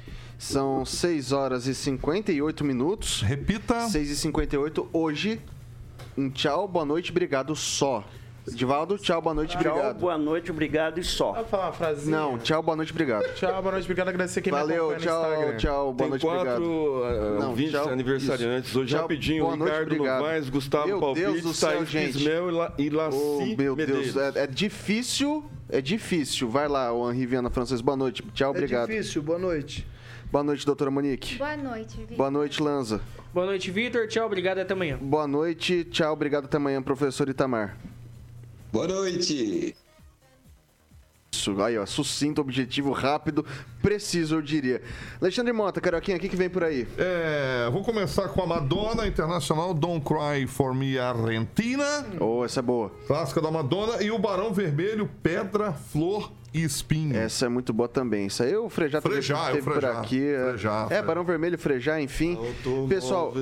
São 6 horas e 58 minutos. Repita. 6 e 58 Hoje, um tchau, boa noite, obrigado só. Divaldo, tchau, boa noite, Tchau, obrigado. boa noite, obrigado e só. Vou falar uma frasinha. Não, tchau, boa noite, obrigado. Tchau, boa noite, obrigado. Agradecer quem Valeu, me acompanha tchau, no Instagram. tchau, boa Tem noite, quatro obrigado. uh, Não, ouvintes tchau, aniversariantes. isso. Hoje, Tchau, rapidinho, boa noite, Ricardo obrigado. Novaes, Gustavo Meu Palpite, Deus Thaís gente. Bismel e La- e Laci Oh, meu Medeiros. Deus, é, é difícil, é difícil. Vai lá, o Henri Viana Francês, boa noite, tchau, obrigado. É difícil, boa noite. Boa noite, doutora Monique. Boa noite, Vitor. Boa noite, Lanza. Boa noite, Vitor. Tchau, obrigado até amanhã. Boa noite, tchau, obrigado, até amanhã, professor Itamar. Boa noite. Isso, aí, ó, sucinto, objetivo, rápido, preciso, eu diria. Alexandre Mota, Carioquinha, o que, que vem por aí? É, vou começar com a Madonna Internacional, Don't Cry For Me Argentina. Oh, essa é boa. Clássica da Madonna. E o Barão Vermelho, Pedra, Flor e Espinho. Essa é muito boa também. Isso aí o Frejá também Frejá, teve é o Frejá. por aqui. é. Frejá, é, Frejá. Barão Vermelho, Frejá, enfim. Pessoal,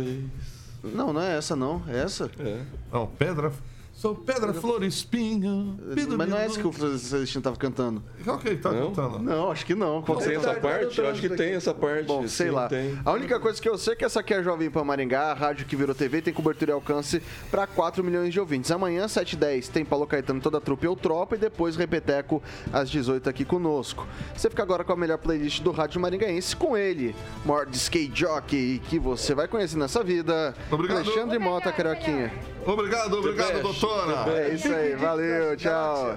não, não é essa não, é essa. É. Não, Pedra... Sou Pedra, Flor Espinho. Mas não é essa que o Celestino tava cantando. Qual que ele tá Não? cantando? Não, acho que não. Qual Tem que essa é? parte? Eu acho que tem essa parte. Bom, sei sim, lá. Tem. A única coisa que eu sei é que essa aqui é a Jovem Pan Maringá, a rádio que virou TV, tem cobertura e alcance para 4 milhões de ouvintes. Amanhã, 7h10, tem Paulo Caetano, toda a trupe ou tropa, e depois Repeteco às 18 aqui conosco. Você fica agora com a melhor playlist do rádio maringaense, com ele, maior de skate jockey que você vai conhecer nessa vida, Obrigado. Alexandre Mota, Carioquinha. Obrigado, obrigado, best, É isso aí, valeu, tchau.